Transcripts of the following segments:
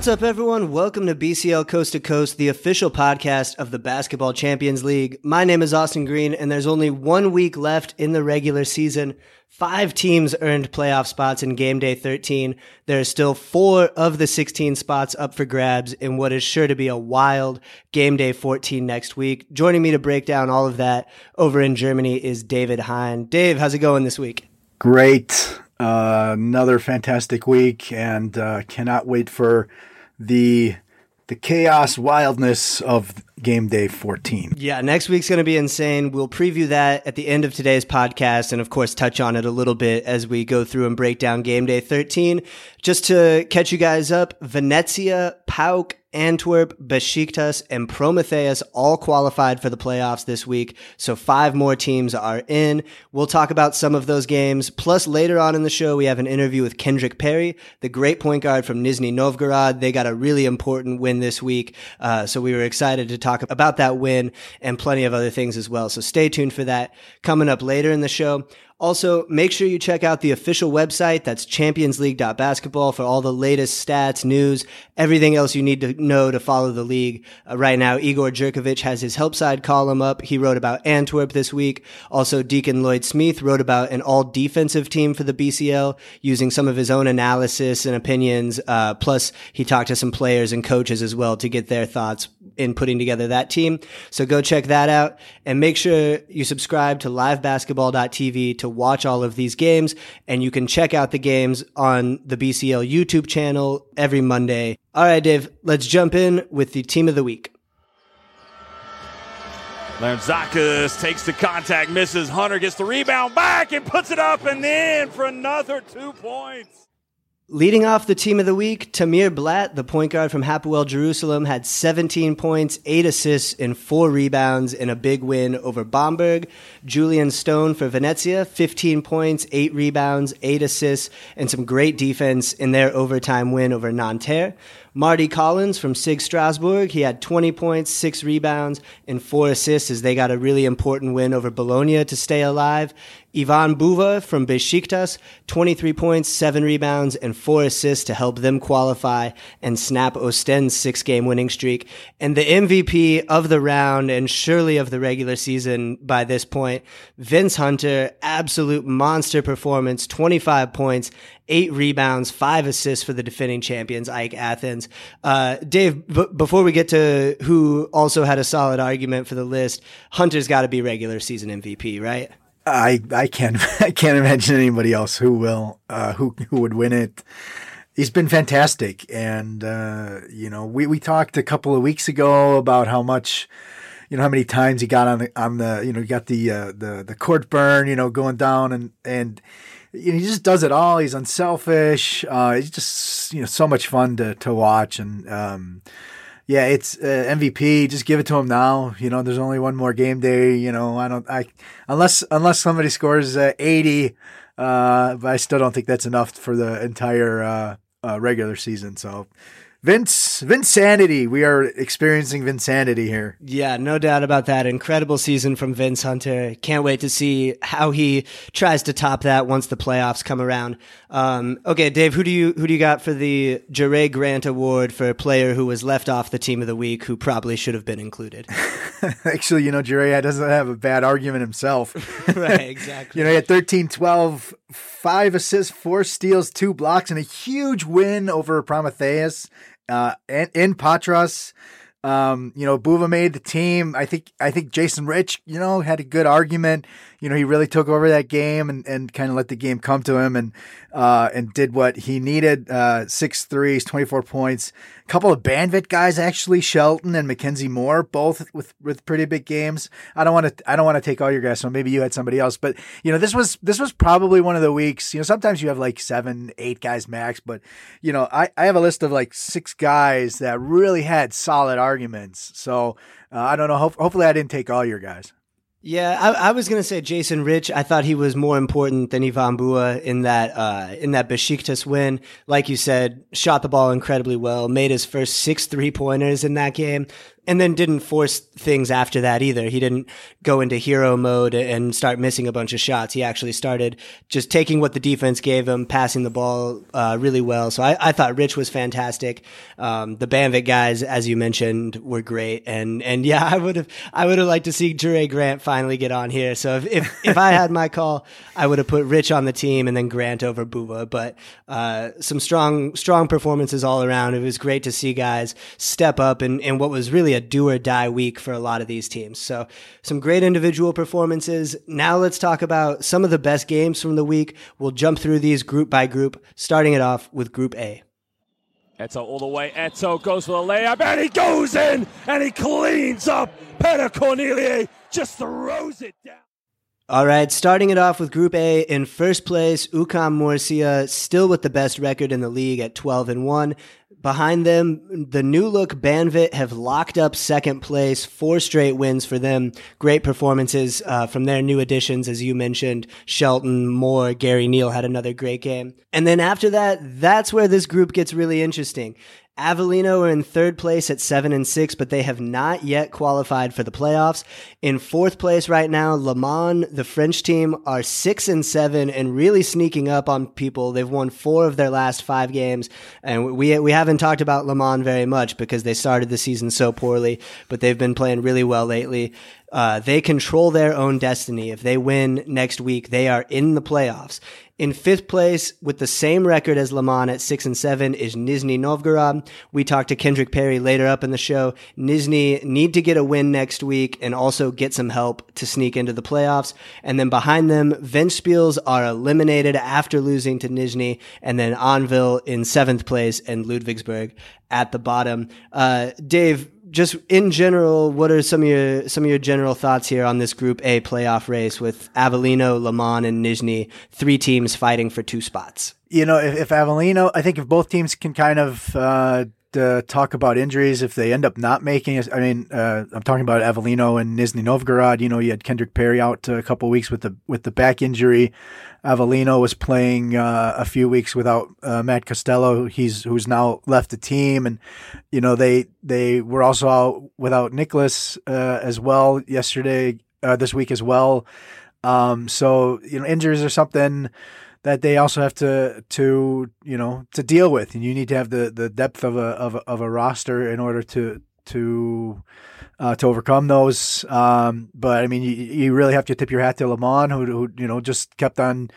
What's up, everyone? Welcome to BCL Coast to Coast, the official podcast of the Basketball Champions League. My name is Austin Green, and there's only one week left in the regular season. Five teams earned playoff spots in game day 13. There are still four of the 16 spots up for grabs in what is sure to be a wild game day 14 next week. Joining me to break down all of that over in Germany is David Hein. Dave, how's it going this week? Great. Uh, another fantastic week, and uh, cannot wait for the the chaos wildness of game day 14. Yeah, next week's going to be insane. We'll preview that at the end of today's podcast and, of course, touch on it a little bit as we go through and break down game day 13. Just to catch you guys up, Venezia, PAOK, Antwerp, Besiktas, and Prometheus all qualified for the playoffs this week. So five more teams are in. We'll talk about some of those games. Plus, later on in the show, we have an interview with Kendrick Perry, the great point guard from Nizhny Novgorod. They got a really important win this week. Uh, so we were excited to talk about that win and plenty of other things as well. So stay tuned for that coming up later in the show. Also, make sure you check out the official website. That's championsleague.basketball for all the latest stats, news, everything else you need to know to follow the league. Uh, right now, Igor Jerkovic has his help side column up. He wrote about Antwerp this week. Also, Deacon Lloyd Smith wrote about an all defensive team for the BCL using some of his own analysis and opinions. Uh, plus, he talked to some players and coaches as well to get their thoughts in putting together that team. So go check that out and make sure you subscribe to livebasketball.tv to watch all of these games. And you can check out the games on the BCL YouTube channel every Monday. All right, Dave, let's jump in with the team of the week. Larentzakis takes the contact, misses. Hunter gets the rebound back and puts it up and in for another two points. Leading off the team of the week, Tamir Blatt, the point guard from Hapoel Jerusalem, had 17 points, 8 assists, and 4 rebounds in a big win over Bamberg. Julian Stone for Venezia, 15 points, 8 rebounds, 8 assists, and some great defense in their overtime win over Nanterre. Mardy Collins from SIG Strasbourg, he had 20 points, 6 rebounds, and 4 assists as they got a really important win over Bologna to stay alive. Ivan Buva from Besiktas, 23 points, 7 rebounds, and 4 assists to help them qualify and snap Ostend's six game winning streak. And the MVP of the round and surely of the regular season by this point, Vince Hunter, absolute monster performance, 25 points, eight rebounds, five assists for the defending champions, AEK Athens. Uh, Dave, b- before we get to who also had a solid argument for the list, Hunter's got to be regular season MVP, right? I I can't I can't imagine anybody else who will uh, who who would win it. He's been fantastic, and uh, you know we we talked a couple of weeks ago about how much you know how many times he got on the on the you know he got the uh, the the court burn you know going down and and he just does it all. He's unselfish. Uh, he's just you know so much fun to to watch and. Um, yeah, it's uh, MVP. Just give it to him now. You know, there's only one more game day. You know, I don't. I unless unless somebody scores uh, 80, uh, but I still don't think that's enough for the entire uh, uh, regular season. So Vince, Vinsanity. We are experiencing Vinsanity here. Yeah, no doubt about that. Incredible season from Vince Hunter. Can't wait to see how he tries to top that once the playoffs come around. Um, okay, Dave, who do you who do you got for the Jerai Grant Award for a player who was left off the team of the week who probably should have been included? Actually, you know, Jerai doesn't have a bad argument himself. right, exactly. you know, he had 13, 12, five assists, four steals, two blocks, and a huge win over Prometheus uh, in, in Patras. Um, you know, Buva made the team. I think I think Jason Rich, you know, had a good argument. You know, he really took over that game and, and kind of let the game come to him and uh, and did what he needed. Uh, six threes, twenty four points. A couple of Banvit guys actually, Shelton and McKenzie Moore, both with with pretty big games. I don't want to I don't want to take all your guys, so maybe you had somebody else. But you know, this was this was probably one of the weeks. You know, sometimes you have like seven, eight guys max, but you know, I I have a list of like six guys that really had solid arguments. So uh, I don't know. Ho- hopefully, I didn't take all your guys. Yeah, I, I was gonna say Jason Rich. I thought he was more important than Ivan Buva in that uh, in that Besiktas win. Like you said, shot the ball incredibly well, made his first six three pointers in that game. And then didn't force things after that either. He didn't go into hero mode and start missing a bunch of shots. He actually started just taking what the defense gave him, passing the ball uh, really well. So I, I, thought Rich was fantastic. Um, the Banvit guys, as you mentioned, were great. And and yeah, I would have I would have liked to see Jerai Grant finally get on here. So if if, if I had my call, I would have put Rich on the team and then Grant over Buva. But uh, some strong strong performances all around. It was great to see guys step up in, in what was really a do or die week for a lot of these teams. So some great individual performances. Now let's talk about some of the best games from the week. We'll jump through these group by group, starting it off with Group A. Eto all the way. Eto goes for the layup and he goes in and he cleans up. Peter Cornelie just throws it down. All right, starting it off with Group A in first place, UCAM Murcia, still with the best record in the league at 12 and 1. Behind them, the new look Banvit have locked up second place, four straight wins for them. Great performances uh, from their new additions, as you mentioned. Shelton, Moore, Gary Neal had another great game. And then after that, that's where this group gets really interesting. Avellino are in third place at seven and six, but they have not yet qualified for the playoffs. In fourth place right now, Le Mans, the French team, are six and seven and really sneaking up on people. They've won four of their last five games, and we we haven't talked about Le Mans very much because they started the season so poorly, but they've been playing really well lately. Uh, they control their own destiny. If they win next week, they are in the playoffs. In fifth place, with the same record as Le Mans at six and seven, is Nizhny Novgorod. We talked to Kendrick Perry later up in the show. Nizhny need to get a win next week and also get some help to sneak into the playoffs. And then behind them, Ventspils are eliminated after losing to Nizhny, and then Anwil in seventh place and Ludwigsburg at the bottom. Uh, Dave, just in general, what are some of your some of your general thoughts here on this Group A playoff race with Avellino, Le Mans, and Nizhny, three teams fighting for two spots? You know, if, if Avellino, I think if both teams can kind of uh, talk about injuries, if they end up not making it, I mean, uh, I'm talking about Avellino and Nizhny Novgorod. You know, you had Kendrick Perry out a couple weeks with the with the back injury. Avellino was playing uh, a few weeks without uh, Matt Costello. He's who's now left the team, and you know they they were also out without Nicholas uh, as well yesterday, uh, this week as well. Um, so you know injuries are something that they also have to to you know to deal with, and you need to have the the depth of a of a, of a roster in order to to uh, to overcome those. Um, but I mean, you, you really have to tip your hat to Le Mans, who, who you know just kept on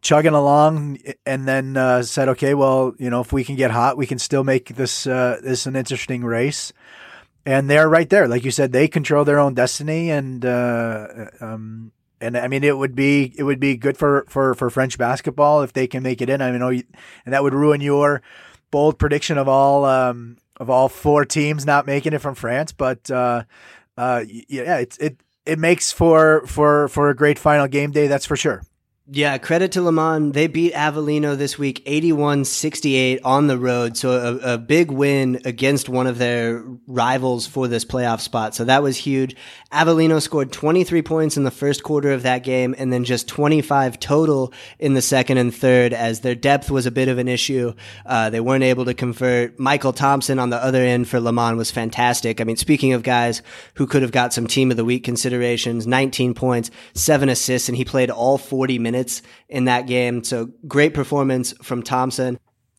chugging along, and then uh, said, "Okay, well, you know, if we can get hot, we can still make this uh, this an interesting race." And they're right there, like you said, they control their own destiny, and uh, um, and I mean, it would be it would be good for for for French basketball if they can make it in. I mean, oh, and that would ruin your bold prediction of all um, of all four teams not making it from France. But uh, uh, yeah, it it it makes for for for a great final game day. That's for sure. Yeah, credit to Le Mans. They beat Avellino this week 81 68 on the road. So a, a, big win against one of their rivals for this playoff spot. So that was huge. Avellino scored 23 points in the first quarter of that game and then just 25 total in the second and third as their depth was a bit of an issue. Uh, they weren't able to convert. Michael Thompson on the other end for Le Mans was fantastic. I mean, speaking of guys who could have got some team of the week considerations, 19 points, seven assists, and he played all 40 minutes minutes in that game. So great performance from Thompson.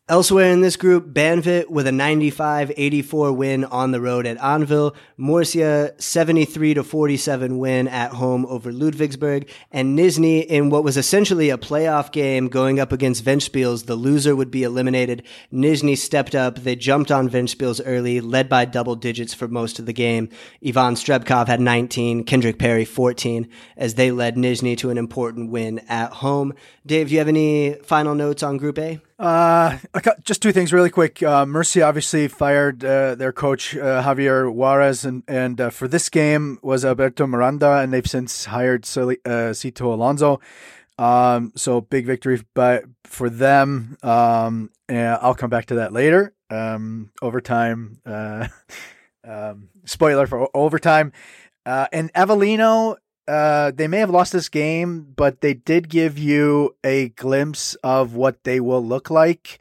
Elsewhere in this group, Banvit with a 95-84 win on the road at Anwil, Murcia 73-47 win at home over Ludwigsburg, and Nizhny in what was essentially a playoff game going up against Ventspils. The loser would be eliminated. Nizhny stepped up. They jumped on Ventspils early, led by double digits for most of the game. Ivan Strebkov had 19, Kendrick Perry 14, as they led Nizhny to an important win at home. Dave, do you have any final notes on Group A? Uh, just two things really quick. Uh, Murcia obviously fired uh, their coach uh, Javier Juarez, and and uh, for this game was Alberto Miranda, and they've since hired uh, Sito Alonso. Um, so big victory by for them. Um, and I'll come back to that later. Um, overtime. um, spoiler for overtime. and Avellino uh, they may have lost this game, but they did give you a glimpse of what they will look like.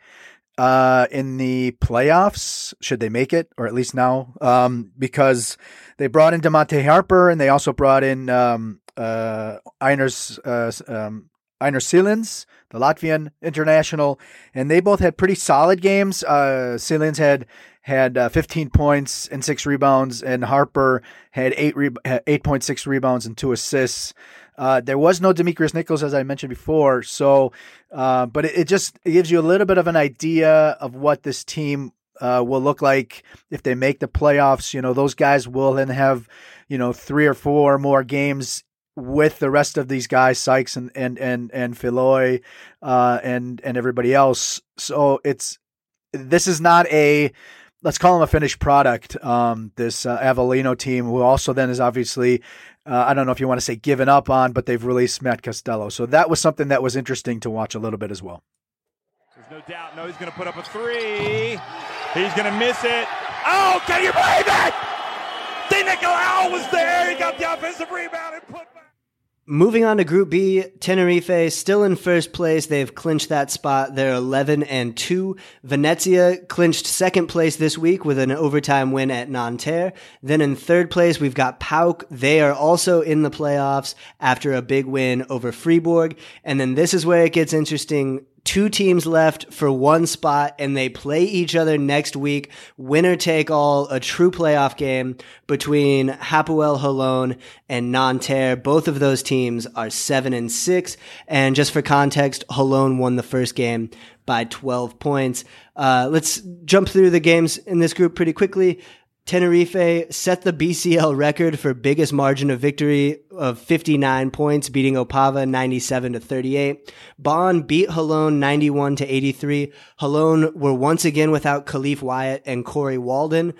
uh, in the playoffs, should they make it, or at least now, um, because they brought in Demonte Harper and they also brought in um, uh, Einers, uh, um, Einar Silins, the Latvian international, and they both had pretty solid games. Uh, Silins had had uh, 15 points and six rebounds, and Harper had eight re- 8.6 rebounds and two assists. Uh, there was no Demetrius Nichols, as I mentioned before. So, uh, but it, it, just it gives you a little bit of an idea of what this team uh, will look like if they make the playoffs. You know, those guys will then have, you know, three or four more games with the rest of these guys, Sykes and and and and Filloy, uh, and and everybody else. So it's this is not a let's call them a finished product. Um, this uh, Avellino team, who also then is obviously, uh, I don't know if you want to say given up on, but they've released Matt Costello. So that was something that was interesting to watch a little bit as well. There's no doubt. No, he's going to put up a three. He's going to miss it. Oh, can you believe it? Di was there. He got the offensive rebound and put back. Moving on to Group B, Tenerife still in first place. They've clinched that spot. They're 11 and 2. Venezia clinched second place this week with an overtime win at Nanterre. Then in third place, we've got PAOK. They are also in the playoffs after a big win over Fribourg. And then this is where it gets interesting two teams left for one spot and they play each other next week. Winner take all, a true playoff game between Hapoel Holon and Nanterre. Both of those teams are seven and six. And just for context, Holon won the first game by 12 points. Uh, let's jump through the games in this group pretty quickly. Tenerife set the BCL record for biggest margin of victory of 59 points, beating Opava 97 to 38. Bonn beat Holon 91 to 83. Holon were once again without Khalif Wyatt and Corey Walden.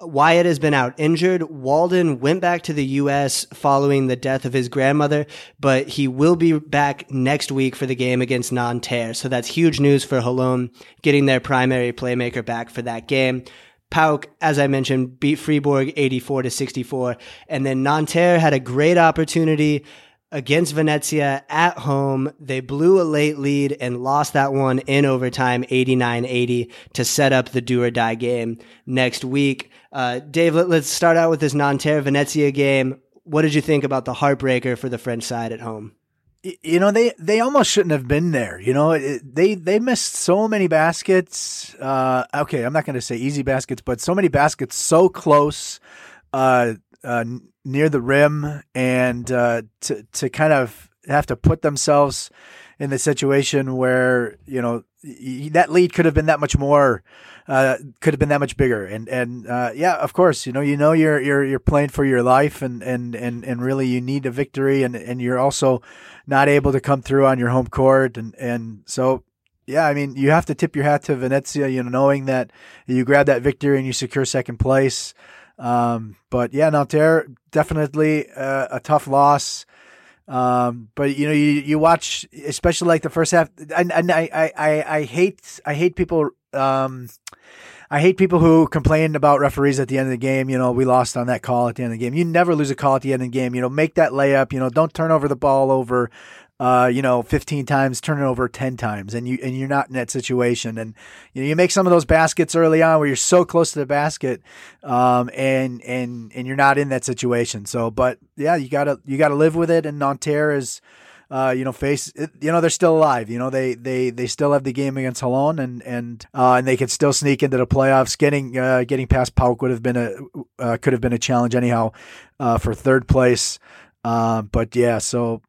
Wyatt has been out injured. Walden went back to the U.S. following the death of his grandmother, but he will be back next week for the game against Nanterre. So that's huge news for Holon getting their primary playmaker back for that game. PAOK, as I mentioned, beat Fribourg 84 to 64. And then Nanterre had a great opportunity against Venezia at home. They blew a late lead and lost that one in overtime 89 80 to set up the do or die game next week. Uh, Dave, let, us start out with this Nanterre Venezia game. What did you think about the heartbreaker for the French side at home? You know they they almost shouldn't have been there you know? They they missed so many baskets uh, okay i'm not going to say easy baskets but so many baskets so close uh, uh, near the rim and uh, to to kind of have to put themselves in the situation where you know that lead could have been that much more uh, could have been that much bigger. And and uh, yeah, of course, you know, you know, you're you're you're playing for your life, and and and and really, you need a victory, and and you're also not able to come through on your home court, and and so. Yeah, I mean, you have to tip your hat to Venezia, you know, knowing that you grab that victory and you secure second place. Um, but yeah, Nanterre definitely uh, a tough loss. Um, but you know, you, you watch, especially like the first half, and, and I, I, I, I hate, I hate people, um, I hate people who complain about referees at the end of the game. You know, we lost on that call at the end of the game. You never lose a call at the end of the game. You know, make that layup. You know, don't turn over the ball over uh, you know, 15 times, turn it over 10 times, and you and you're not in that situation. And you know, you make some of those baskets early on where you're so close to the basket, um, and and and you're not in that situation. So, but yeah, you gotta you gotta live with it. And Nanterre is. Uh, you know, face, you know, they're still alive. You know, they, they, they still have the game against Holon and, and, uh, and they can still sneak into the playoffs. Getting, uh, getting past PAOK would have been a, uh, could have been a challenge anyhow, uh, for third place. Uh, but yeah, so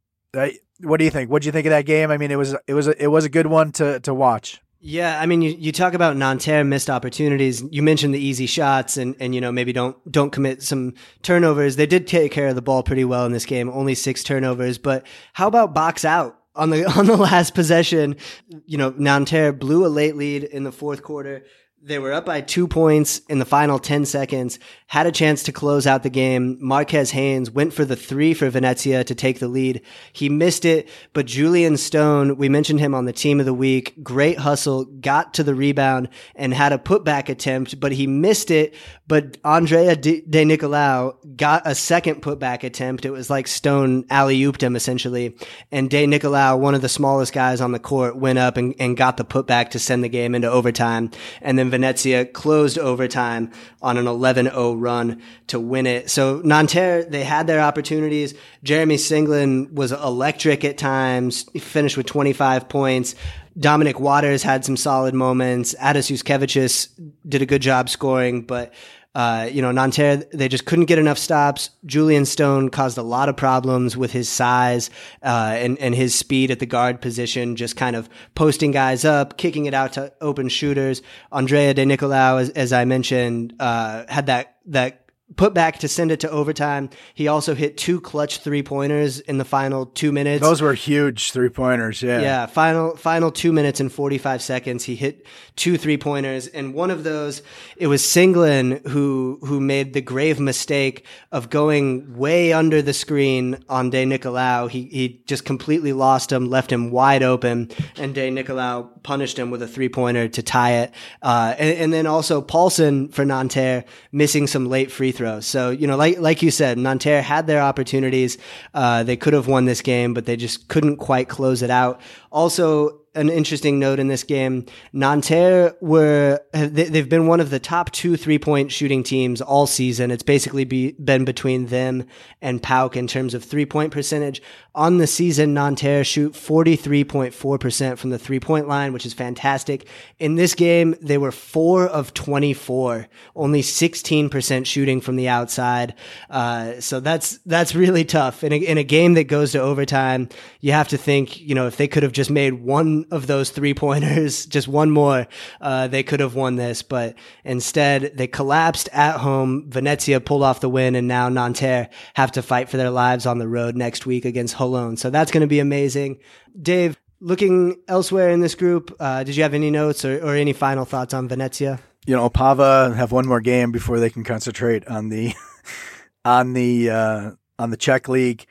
what do you think? What do you think of that game? I mean, it was it was a, it was a good one to to watch. Yeah, I mean, you, you talk about Nanterre missed opportunities. You mentioned the easy shots, and, and you know maybe don't don't commit some turnovers. They did take care of the ball pretty well in this game, only six turnovers. But how about box out on the on the last possession? You know, Nanterre blew a late lead in the fourth quarter. They were up by two points in the final 10 seconds, had a chance to close out the game. Marquez Haynes went for the three for Venezia to take the lead. He missed it, but Julian Stone, we mentioned him on the team of the week, great hustle, got to the rebound and had a putback attempt, but he missed it. But Andrea De, Nicolao got a second putback attempt. It was like Stone alley ooped him essentially. And De Nicolao, one of the smallest guys on the court, went up and, and got the putback to send the game into overtime. And then Venezia closed overtime on an 11-0 run to win it. So Nanterre, they had their opportunities. Jeremy Senglin was electric at times. He finished with 25 points. Dominic Waters had some solid moments. Adas Juskevicius did a good job scoring, but uh, you know, Nanterre, they just couldn't get enough stops. Julian Stone caused a lot of problems with his size uh, and, and his speed at the guard position, just kind of posting guys up, kicking it out to open shooters. Andrea De Nicolao, as, as I mentioned, uh, had that, that put back to send it to overtime. He also hit two clutch three pointers in the final two minutes. Those were huge three pointers. Yeah. Yeah. Final, final two minutes and 45 seconds. He hit two three pointers. And one of those, it was Senglin who, who made the grave mistake of going way under the screen on De Nicolao. He, he just completely lost him, left him wide open and De Nicolao punished him with a three pointer to tie it. Uh, and, and then also Paulson for Nanterre missing some late free throws. So, you know, like, like you said, Nanterre had their opportunities. Uh, they could have won this game, but they just couldn't quite close it out. Also, an interesting note in this game. Nanterre were they've been one of the top two three point shooting teams all season. It's basically be, been between them and PAOK in terms of three point percentage. On the season, Nanterre shoot forty three point four percent from the three point line, which is fantastic. In this game, they were four of twenty four, only sixteen percent shooting from the outside. Uh, so that's that's really tough. In a, in a game that goes to overtime, you have to think, you know, if they could have just made one of those three pointers, just one more, uh, they could have won this. But instead, they collapsed at home. Venezia pulled off the win, and now Nanterre have to fight for their lives on the road next week against Holon. So that's going to be amazing. Dave, looking elsewhere in this group, uh, did you have any notes or, or any final thoughts on Venezia? You know, Pava have one more game before they can concentrate on the on the uh, on the Czech league.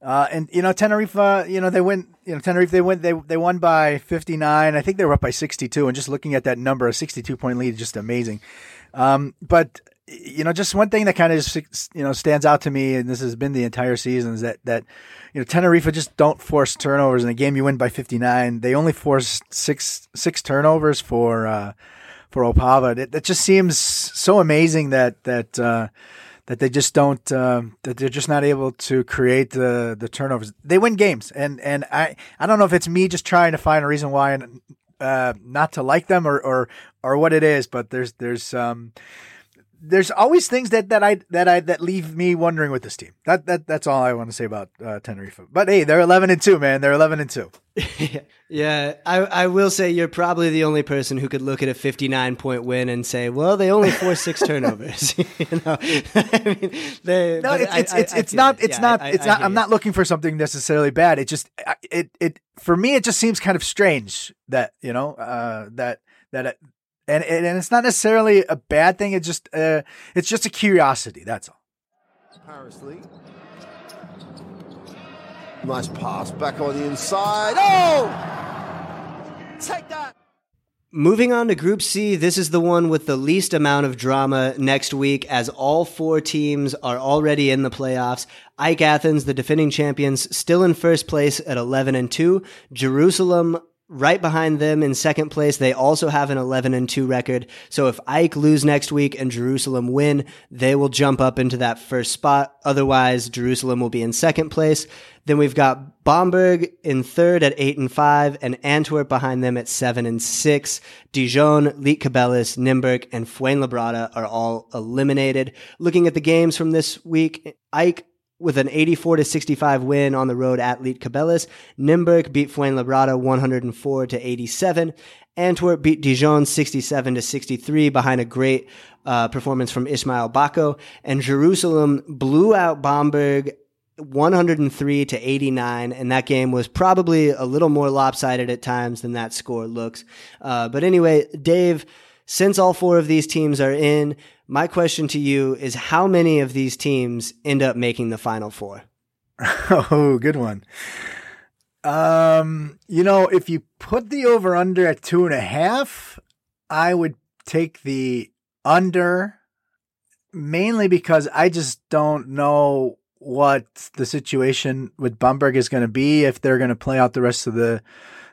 Uh, and you know, Tenerife, you know, they went, you know, Tenerife, they went, they they won by 59. I think they were up by 62. And just looking at that number, a 62 point lead, is just amazing. Um, but you know, just one thing that kind of you know stands out to me, and this has been the entire season, is that that you know Tenerife just don't force turnovers in a game you win by 59. They only force six six turnovers for uh, for Opava. It just seems so amazing that that. Uh, that they just don't uh, that they're just not able to create the the turnovers. They win games, and and I I don't know if it's me just trying to find a reason why uh, not to like them or or or what it is, but there's there's um there's always things that, that I that I that leave me wondering with this team. That that that's all I want to say about uh, Tenerife. But hey, they're eleven and two, man. They're eleven and two. yeah, I I will say you're probably the only person who could look at a 59 point win and say, well, they only forced six turnovers. you know, I mean, they, no, it's it's, I, it's, I, it's not it's yeah, not it's not. I'm not looking for something necessarily bad. It just it it for me it just seems kind of strange that you know uh, that that and and it's not necessarily a bad thing. It's just uh, it's just a curiosity. That's all. Paris Lee. Nice pass back on the inside. Oh, take that. Moving on to Group C, this is the one with the least amount of drama next week, as all four teams are already in the playoffs. AEK Athens, the defending champions, still in first place at 11 and 2. Jerusalem right behind them in second place. They also have an 11 and 2 record. So if AEK lose next week and Jerusalem win, they will jump up into that first spot. Otherwise, Jerusalem will be in second place. Then we've got Bamberg in third at 8 and 5 and Antwerp behind them at 7 and 6. Dijon, Lietkabelis, Nymburk, and Fuenlabrada are all eliminated. Looking at the games from this week, AEK with an 84 to 65 win on the road at Lietkabelis. Nymburk beat Fuenlabrada 104 to 87. Antwerp beat Dijon 67 to 63 behind a great uh, performance from Ismail Bako. And Jerusalem blew out Bamberg 103 to 89 and that game was probably a little more lopsided at times than that score looks uh, but anyway dave Since all four of these teams are in, my question to you is how many of these teams end up making the final four? Oh, good one. Um, you know, if you put the over under at two and a half, I would take the under mainly because I just don't know what the situation with Bamberg is going to be if they're going to play out the rest of the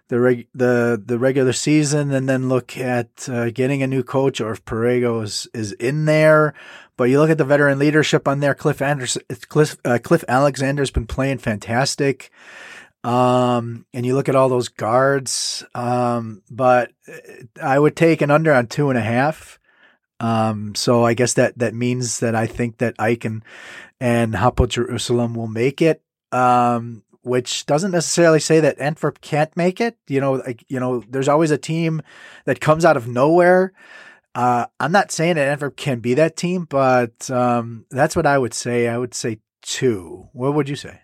the reg, the the regular season and then look at uh, getting a new coach or if Perego is, is in there. But you look at the veteran leadership on there. Cliff Anderson, Cliff uh, Cliff Alexander's been playing fantastic. Um, and you look at all those guards. Um, but I would take an under on two and a half. Um, so I guess that that means that I think that AEK and and Hapoel Jerusalem will make it. Um, which doesn't necessarily say that Antwerp can't make it. You know, like, you know, there's always a team that comes out of nowhere. Uh, I'm not saying that Antwerp can be that team, but um, that's what I would say. I would say two. What would you say?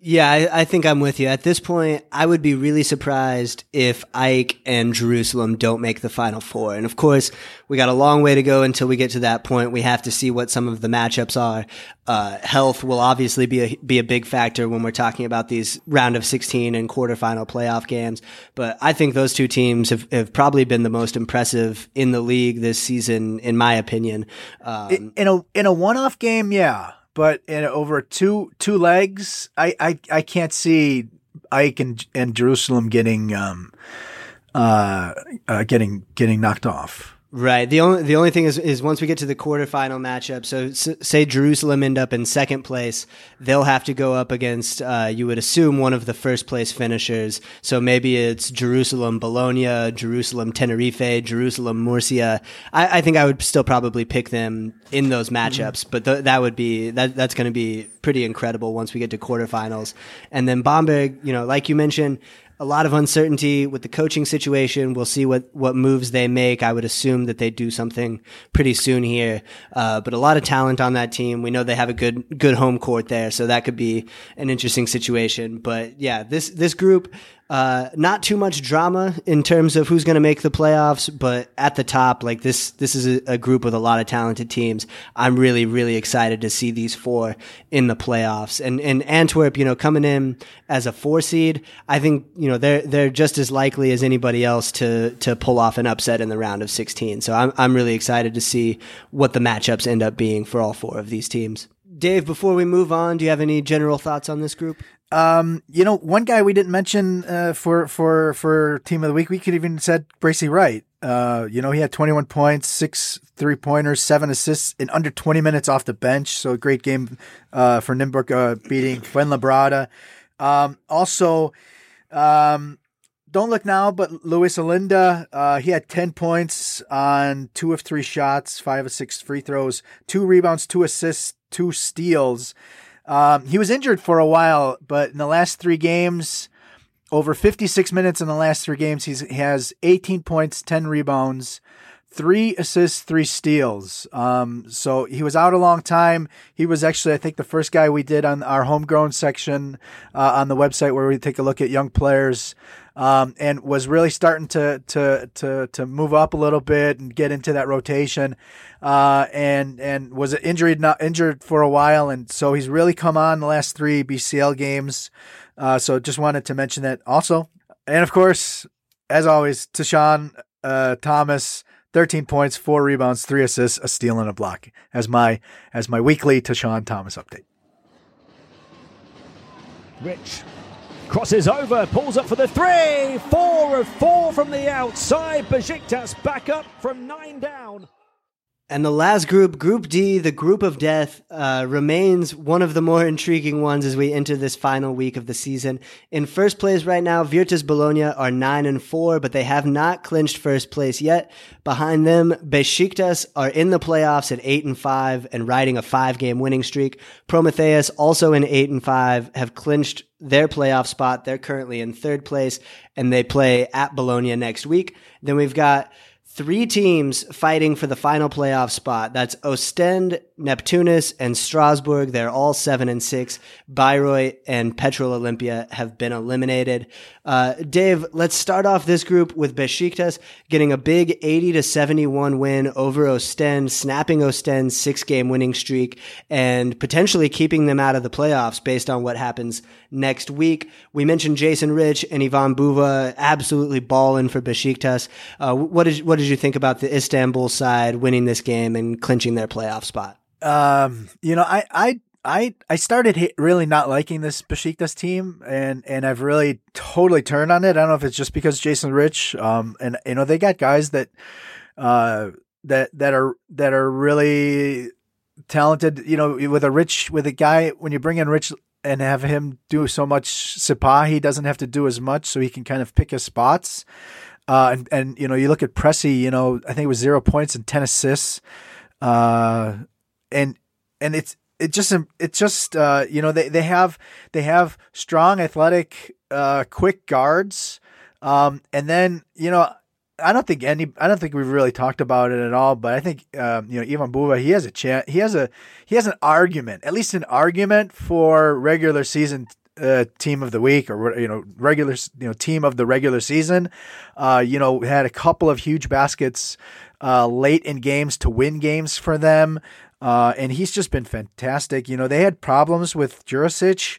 Yeah, I, I, think I'm with you. At this point, I would be really surprised if AEK and Jerusalem don't make the final four. And of course, we got a long way to go until we get to that point. We have to see what some of the matchups are. Uh, health will obviously be a, be a big factor when we're talking about these round of 16 and quarterfinal playoff games. But I think those two teams have, have probably been the most impressive in the league this season, in my opinion. Um, in a, in a one-off game, yeah but in over two two legs, I I, I can't see AEK and, and Jerusalem getting um uh, uh getting getting knocked off. Right. The only the only thing is is once we get to the quarterfinal matchup. So s- say Jerusalem end up in second place, they'll have to go up against uh, you would assume one of the first place finishers. So maybe it's Jerusalem Bologna, Jerusalem Tenerife, Jerusalem Murcia. I, I think I would still probably pick them in those matchups, mm-hmm. but th- that would be that that's going to be pretty incredible once we get to quarterfinals. And then Bamberg, you know, like you mentioned a lot of uncertainty with the coaching situation. We'll see what, what moves they make. I would assume that they do something pretty soon here. Uh, but a lot of talent on that team. We know they have a good, good home court there. So that could be an interesting situation. But yeah, this, this group, uh, not too much drama in terms of who's going to make the playoffs, but at the top, like this, this is a, a, group with a lot of talented teams. I'm really, really excited to see these four in the playoffs. And and Antwerp, you know, coming in as a four seed, I think you know they're they're just as likely as anybody else to to pull off an upset in the round of 16. So I'm I'm really excited to see what the matchups end up being for all four of these teams. Dave, before we move on, do you have any general thoughts on this group? Um, you know, one guy we didn't mention uh, for for for team of the week, we could even said Bracy Wright. Uh, you know, he had 21 points, six three pointers, seven assists in under 20 minutes off the bench. So a great game uh, for Nymburk uh, beating Fuenlabrada. Um, also, um, don't look now, but Louis Olinde, uh, he had 10 points on two of three shots, five of six free throws, two rebounds, two assists, two steals. Um, he was injured for a while, but in the last three games, over 56 minutes in the last three games, he has 18 points, 10 rebounds, three assists, three steals. Um, so he was out a long time. He was actually, I think, the first guy we did on our homegrown section uh, on the website where we take a look at young players um, and was really starting to to to to move up a little bit and get into that rotation. Uh, and and was injured not injured for a while, and so he's really come on the last three BCL games. Uh, so just wanted to mention that also, and of course, as always, Tashawn uh, Thomas. 13 points, four rebounds, three assists, a steal, and a block as my as my weekly Tashawn Thomas update. Rich Crosses over, pulls up for the three. Four of four from the outside. Besiktas back up from nine down. And the last group, Group D, the group of death, uh, remains one of the more intriguing ones as we enter this final week of the season. In first place right now, Virtus Bologna are nine and four, but they have not clinched first place yet. Behind them, Besiktas are in the playoffs at eight and five and riding a five game winning streak. Prometheus also in eight and five have clinched their playoff spot. They're currently in third place and they play at Bologna next week. Then we've got three teams fighting for the final playoff spot. That's Ostend, Neptunus, and Strasbourg. They're all seven and six. Bayreuth and Petrol Olimpija have been eliminated. Uh, Dave, let's start off this group with Besiktas getting a big 80 to 71 win over Ostend, snapping Ostend's six game winning streak and potentially keeping them out of the playoffs based on what happens next week. We mentioned Jason Rich and Ivan Buva absolutely balling for Besiktas. Uh, what did what did you think about the Istanbul side winning this game and clinching their playoff spot? Um, you know, I I I I started really not liking this Besiktas team, and and I've really totally turned on it. I don't know if it's just because Jason Rich, um, and you know they got guys that, uh, that that are that are really talented. You know, with a Rich with a guy when you bring in Rich and have him do so much Sipa, he doesn't have to do as much, so he can kind of pick his spots. Uh, and and you know, you look at Pressey, you know, I think it was zero points and ten assists. Uh, and and it's it just it just uh, you know they they have they have strong athletic uh, quick guards. Um, and then you know I don't think any I don't think we've really talked about it at all but I think um, you know Ivan Buva he has a chance he has a he has an argument at least an argument for regular season uh, team of the week or you know regular you know team of the regular season. Uh, you know had a couple of huge baskets uh, late in games to win games for them uh, and he's just been fantastic. You know, they had problems with Jurisic,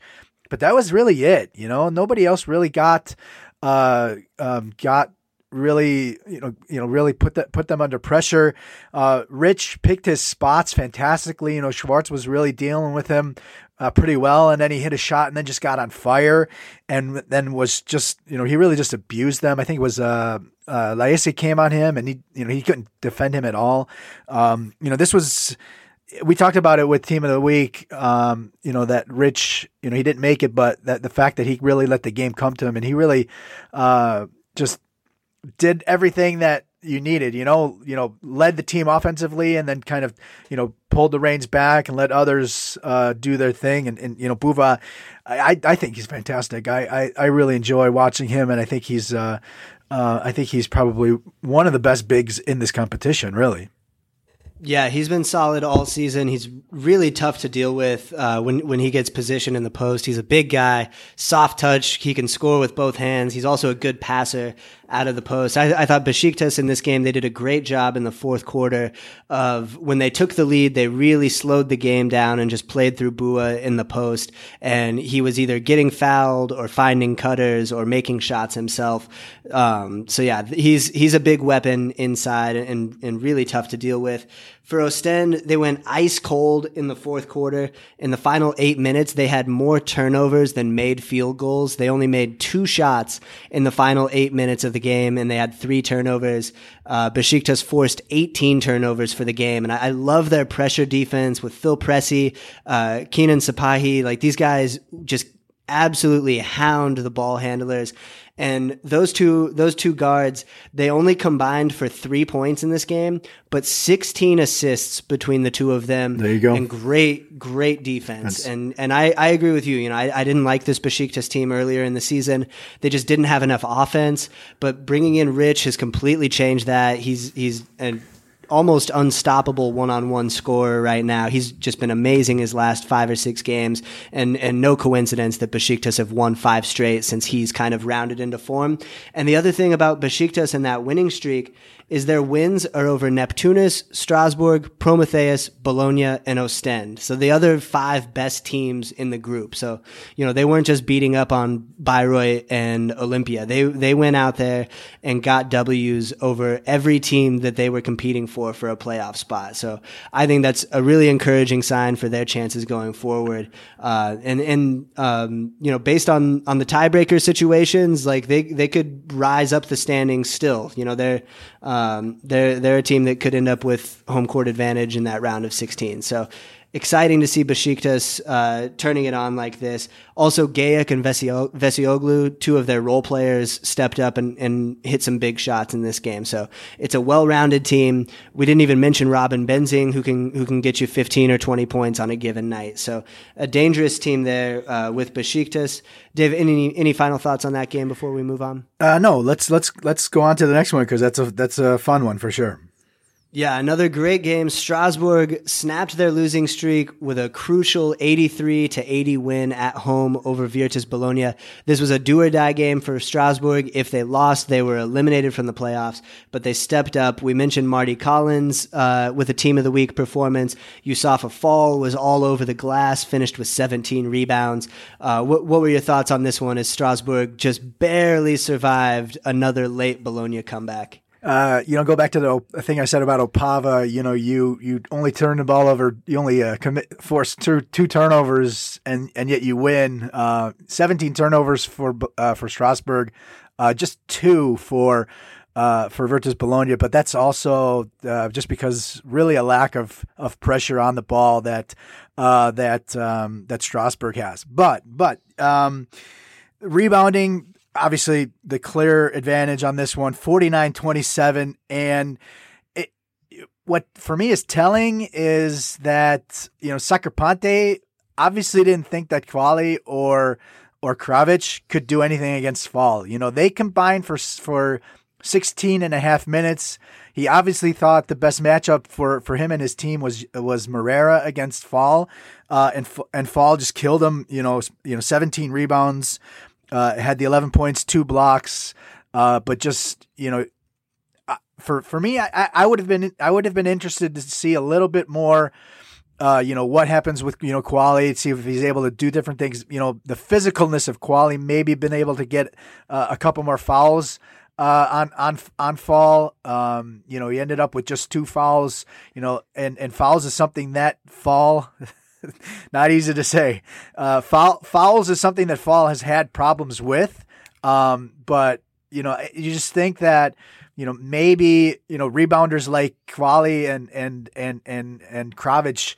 but that was really it. You know, nobody else really got uh, um, got really you know you know really put that put them under pressure. Uh, Rich picked his spots fantastically. You know, Schwartz was really dealing with him uh, pretty well, and then he hit a shot and then just got on fire, and then was just you know he really just abused them. I think it was uh, uh Laisi came on him, and he you know he couldn't defend him at all. Um, you know, this was we talked about it with team of the week. Um, you know that Rich, you know he didn't make it, but that the fact that he really let the game come to him and he really uh, just did everything that you needed. You know, you know, led the team offensively and then kind of you know pulled the reins back and let others uh, do their thing. And, and you know, Buva, I, I think he's fantastic. I, I, I really enjoy watching him, and I think he's uh, uh, I think he's probably one of the best bigs in this competition. Really. Yeah, he's been solid all season. He's really tough to deal with uh, when when he gets positioned in the post. He's a big guy, soft touch. He can score with both hands. He's also a good passer out of the post. I, I, thought Besiktas in this game, they did a great job in the fourth quarter of when they took the lead, they really slowed the game down and just played through Buva in the post. And he was either getting fouled or finding cutters or making shots himself. Um, so yeah, he's, he's a big weapon inside and, and really tough to deal with. For Ostend, they went ice cold in the fourth quarter. In the final eight minutes, they had more turnovers than made field goals. They only made two shots in the final eight minutes of the game, and they had three turnovers. Uh, Besiktas forced 18 turnovers for the game, and I, I love their pressure defense with Phil Pressey, uh, Kenan Sipahi. Like these guys just absolutely hound the ball handlers. And those two, those two guards, they only combined for three points in this game, but 16 assists between the two of them. There you go. And great, great defense. That's... And, and I, I agree with you. You know, I, I didn't like this Besiktas team earlier in the season. They just didn't have enough offense, but bringing in Rich has completely changed that. He's, he's, and almost unstoppable one-on-one scorer right now. He's just been amazing his last five or six games, and and no coincidence that Besiktas have won five straight since he's kind of rounded into form. And the other thing about Besiktas and that winning streak is their wins are over Neptunus, Strasbourg, Prometheus, Bologna, and Ostend. So the other five best teams in the group. So, you know, they weren't just beating up on Bayreuth and Olimpija. They, they went out there and got W's over every team that they were competing for for a playoff spot. So I think that's a really encouraging sign for their chances going forward. Uh, and, and, um, you know, based on, on the tiebreaker situations, like they, they could rise up the standings still. You know, they're, um, they're they're a team that could end up with home court advantage in that round of 16. So exciting to see Besiktas uh, turning it on like this. Also, Gayak and Vesioglu, two of their role players, stepped up and, and hit some big shots in this game. So it's a well-rounded team. We didn't even mention Robin Benzing, who can who can get you 15 or 20 points on a given night. So a dangerous team there uh, with Besiktas. Dave, any any final thoughts on that game before we move on? Uh, no, let's let's let's go on to the next one because that's a that's a fun one for sure. Yeah, another great game. Strasbourg snapped their losing streak with a crucial 83 to 80 win at home over Virtus Bologna. This was a do or die game for Strasbourg. If they lost, they were eliminated from the playoffs, but they stepped up. We mentioned Mardy Collins uh, with a team of the week performance. Youssoupha Fall was all over the glass, finished with 17 rebounds. Uh, what, what were your thoughts on this one as Strasbourg just barely survived another late Bologna comeback? Uh, you know, go back to the thing I said about Opava. You know, you you only turn the ball over, you only uh, commit force two two turnovers, and and yet you win. Uh, Seventeen turnovers for uh, for Strasbourg, uh, just two for. Uh, for Virtus Bologna, but that's also just because really a lack of, of pressure on the ball that uh, that um, that Strasbourg has. But but um, rebounding obviously the clear advantage on this one 49-27 and it, what for me is telling is that you know Sacripanti obviously didn't think that Qvale or or Kravic could do anything against Fall. You know, they combined for for 16 and a half minutes. He obviously thought the best matchup for, for him and his team was was Moreira against Fall, uh, and and Fall just killed him. You know, you know, 17 rebounds, uh, had the 11 points, two blocks, uh, but just you know, for for me, I, I would have been I would have been interested to see a little bit more. Uh, you know what happens with you know Qvale, see if he's able to do different things. You know the physicalness of Qvale, maybe been able to get uh, a couple more fouls uh, on on on fall. Um, you know he ended up with just two fouls. You know and and fouls is something that fall not easy to say. Uh, foul, fouls is something that Fall has had problems with, um, but you know, you just think that you know maybe you know rebounders like Qvale and and and and and Kravic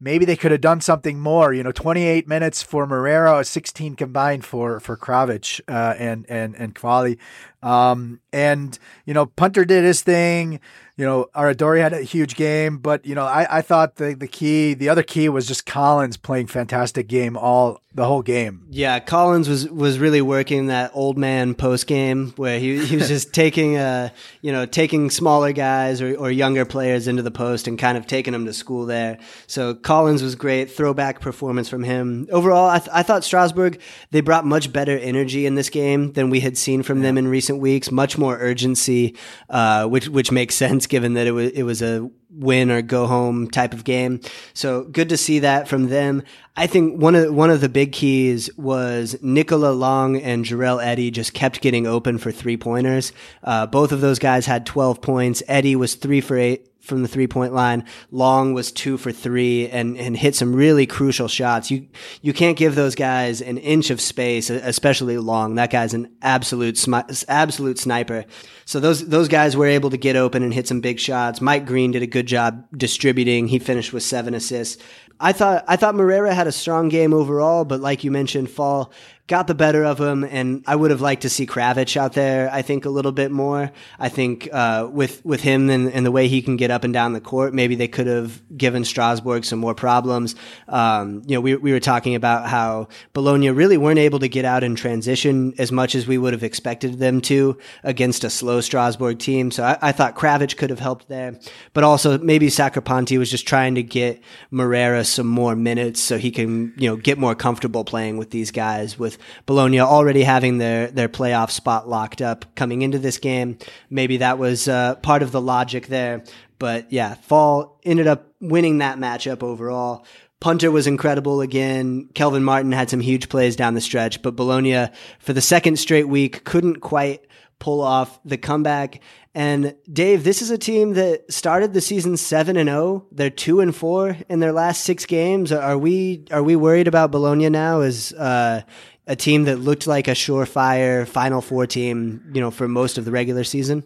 maybe they could have done something more. You know, 28 minutes for Moreira, 16 combined for for Kravic uh, and and and Qvale. Um, and you know, Punter did his thing you know, Aradori had a huge game, but you know, I, I thought the the key, the other key was just Collins playing fantastic game all the whole game. Yeah, Collins was was really working that old man post game where he he was just taking uh you know taking smaller guys or, or younger players into the post and kind of taking them to school there. So Collins was great, throwback performance from him. Overall, I, th- I thought Strasbourg they brought much better energy in this game than we had seen from them in recent weeks. Much more urgency, uh, which which makes sense given that it was it was a win or go home type of game. So good to see that from them. I think one of one of the big keys was Nicola Long and Jarell Eddy just kept getting open for three pointers. Uh, both of those guys had 12 points. Eddy was three for eight from the three point line. Long was two for three and, and hit some really crucial shots. You, you can't give those guys an inch of space, especially Long. That guy's an absolute, smi- absolute sniper. So those, those guys were able to get open and hit some big shots. Mike Green did a good job distributing. He finished with seven assists. I thought I thought Moreira had a strong game overall, but like you mentioned, Fall got the better of him, and I would have liked to see Kravic out there. I think a little bit more. I think uh, with with him and, and, the way he can get up and down the court, maybe they could have given Strasbourg some more problems. Um, you know, we we were talking about how Bologna really weren't able to get out in transition as much as we would have expected them to against a slow Strasbourg team. So I, I thought Kravic could have helped there, but also maybe Sacripanti was just trying to get Moreira some more minutes so he can you know get more comfortable playing with these guys with Bologna already having their their playoff spot locked up coming into this game. Maybe that was uh, part of the logic there. But yeah, Fall ended up winning that matchup overall. Punter was incredible again. Kelvin Martin had some huge plays down the stretch, but Bologna for the second straight week couldn't quite pull off the comeback. And Dave, this is a team that started the season seven and zero. Oh. They're two and four in their last six games. Are we are we worried about Bologna now? As uh, a team that looked like a surefire Final Four team, you know, for most of the regular season?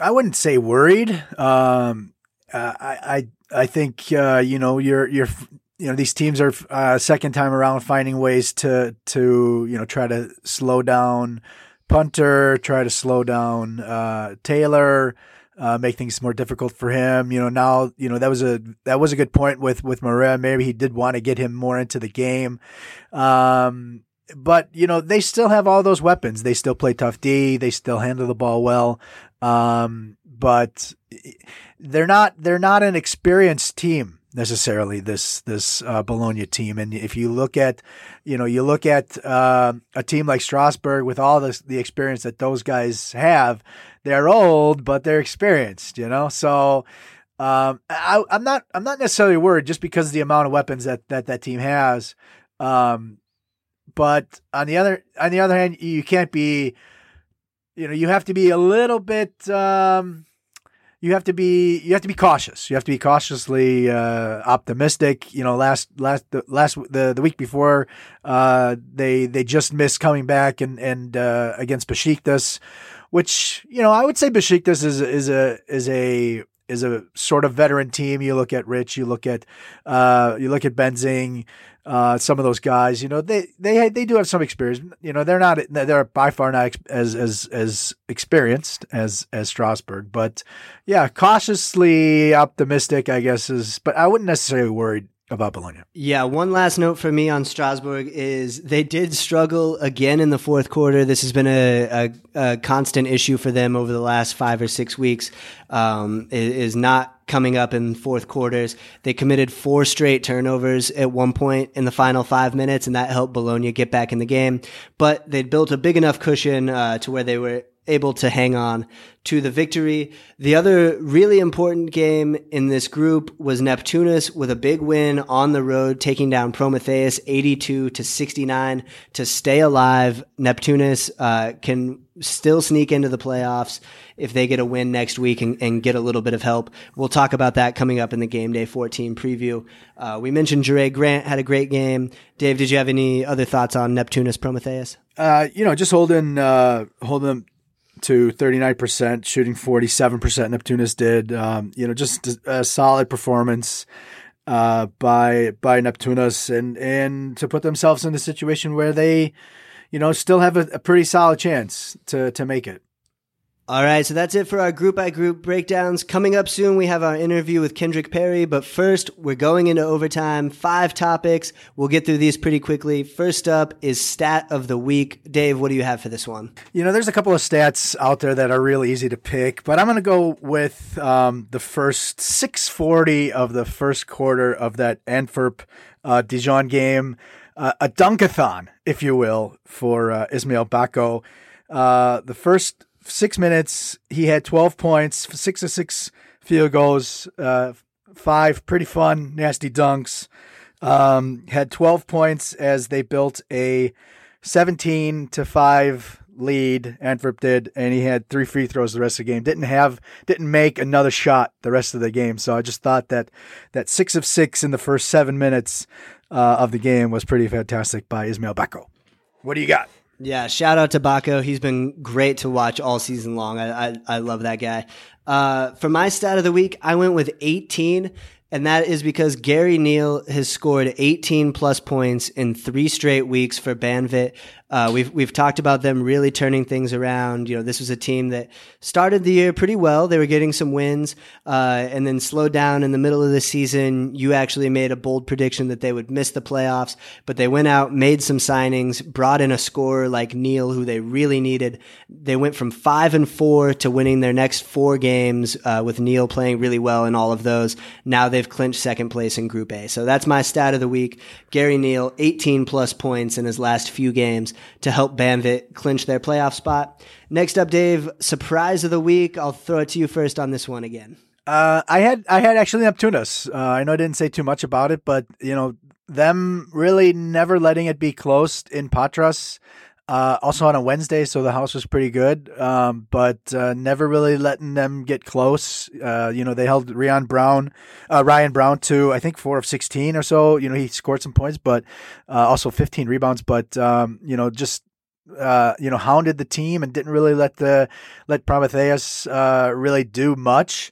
I wouldn't say worried. Um, I, I I think uh, you know you're you're you know these teams are uh, second time around finding ways to to you know try to slow down punter, try to slow down uh, Taylor. Uh, make things more difficult for him. You know, now you know that was a that was a good point with with Moreira. Maybe he did want to get him more into the game, um, but you know they still have all those weapons. They still play tough D. They still handle the ball well, um, but they're not they're not an experienced team necessarily this this uh, Bologna team. And if you look at, you know, you look at uh, a team like Strasbourg with all this the experience that those guys have, they're old but they're experienced. You know, so. Um, I, am not. I'm not necessarily worried just because of the amount of weapons that that, that team has. Um, but on the other on the other hand, you can't be. You know, you have to be a little bit. Um, you have to be you have to be cautious. You have to be cautiously uh, optimistic. You know, last last the last the, the week before, uh, they they just missed coming back and and uh, against Besiktas, which you know I would say Besiktas is is a is a is a sort of veteran team. You look at Rich, you look at uh, you look at Benzing, uh, some of those guys. You know, they they they do have some experience. You know, they're not they're by far not as as as experienced as as Strasbourg, but yeah, cautiously optimistic, I guess is. But I wouldn't necessarily worried about Bologna. Yeah, one last note for me on Strasbourg is they did struggle again in the fourth quarter. This has been a, a, a constant issue for them over the last five or six weeks. Um, is not coming up in fourth quarters. They committed four straight turnovers at one point in the final five minutes, and that helped Bologna get back in the game. But they'd built a big enough cushion uh, to where they were able to hang on to the victory. The other really important game in this group was Neptunus with a big win on the road, taking down Prometheus 82 to 69 to stay alive. Neptunus uh, can still sneak into the playoffs if they get a win next week and, and, get a little bit of help. We'll talk about that coming up in the game day 14 preview. Uh, we mentioned Jerai Grant had a great game. Dave, did you have any other thoughts on Neptunus Prometheus? Uh, you know, just holding uh, holding them to 39%, shooting 47%. Neptunus did. Um, you know, just a solid performance uh, by by Neptunus, and and to put themselves in a situation where they, you know, still have a, a pretty solid chance to to make it. All right, so that's it for our group by group breakdowns. Coming up soon, we have our interview with Kendrick Perry, but first, we're going into overtime. Five topics. We'll get through these pretty quickly. First up is stat of the week. Dave, what do you have for this one? You know, there's a couple of stats out there that are really easy to pick, but I'm going to go with um, the first 640 of the first quarter of that Antwerp uh, Dijon game. Uh, a dunkathon, if you will, for uh, Ismael Bako. Uh, the first six minutes, he had 12 points, six of six field goals, uh, five pretty fun, nasty dunks. Um, had 12 points as they built a 17 to 5 lead. Antwerp did, and he had three free throws the rest of the game. Didn't have, didn't make another shot the rest of the game. So I just thought that that six of six in the first seven minutes uh, of the game was pretty fantastic by Ismael Bako. What do you got? Yeah, shout out to Bako. He's been great to watch all season long. I I, I love that guy. Uh, for my stat of the week, I went with 18 and that is because Gary Neal has scored 18 plus points in three straight weeks for Banvit. Uh, we've we've talked about them really turning things around. You know, this was a team that started the year pretty well. They were getting some wins, uh, and then slowed down in the middle of the season. You actually made a bold prediction that they would miss the playoffs, but they went out, made some signings, brought in a scorer like Neal, who they really needed. They went from five and four to winning their next four games uh, with Neal playing really well in all of those. Now they've clinched second place in Group A. So that's my stat of the week. Gary Neal, 18 plus points in his last few games to help Banvit clinch their playoff spot. Next up, Dave, surprise of the week. I'll throw it to you first on this one again. Uh, I had I had actually Neptunus. Uh, I know I didn't say too much about it, but you know them really never letting it be close in Patras. Uh, also on a Wednesday, so the house was pretty good, um, but uh, never really letting them get close. Uh, you know, they held Ryan Brown, uh, Ryan Brown to I think four of sixteen or so. You know, he scored some points, but uh, also fifteen rebounds. But um, you know, just uh, you know, hounded the team and didn't really let the let Prometheus really do much.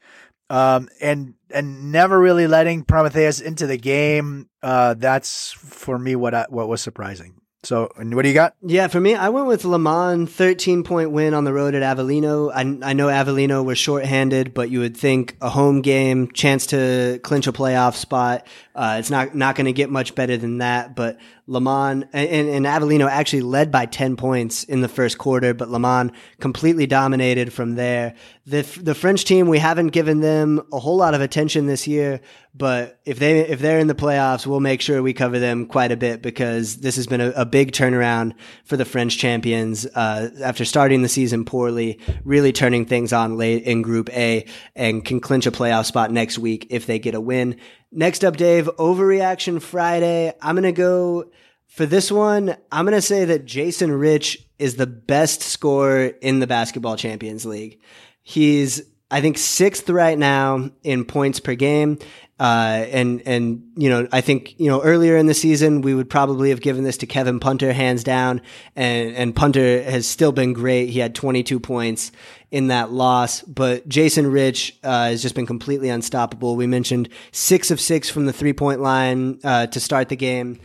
um, and and never really letting Prometheus into the game. Uh, that's for me what I, what was surprising. So, what do you got? Yeah, for me, I went with Le Mans, 13 point win on the road at Avellino. I, I know Avellino was shorthanded, but you would think a home game, chance to clinch a playoff spot. Uh, it's not, not going to get much better than that, but Le Mans and, and Avellino actually led by 10 points in the first quarter, but Le Mans completely dominated from there. The, the French team, we haven't given them a whole lot of attention this year, but if they, if they're in the playoffs, we'll make sure we cover them quite a bit because this has been a, a big turnaround for the French champions, uh, after starting the season poorly, really turning things on late in Group A and can clinch a playoff spot next week if they get a win. Next up, Dave, overreaction Friday. I'm going to go for this one. I'm going to say that Jason Rich is the best scorer in the basketball champions league. He's, I think, sixth right now in points per game. Uh, and, and, you know, I think, you know, earlier in the season, we would probably have given this to Kevin Punter hands down. And, and Punter has still been great. He had 22 points in that loss, but Jason Rich, uh, has just been completely unstoppable. We mentioned six of six from the three point line, uh, to start the game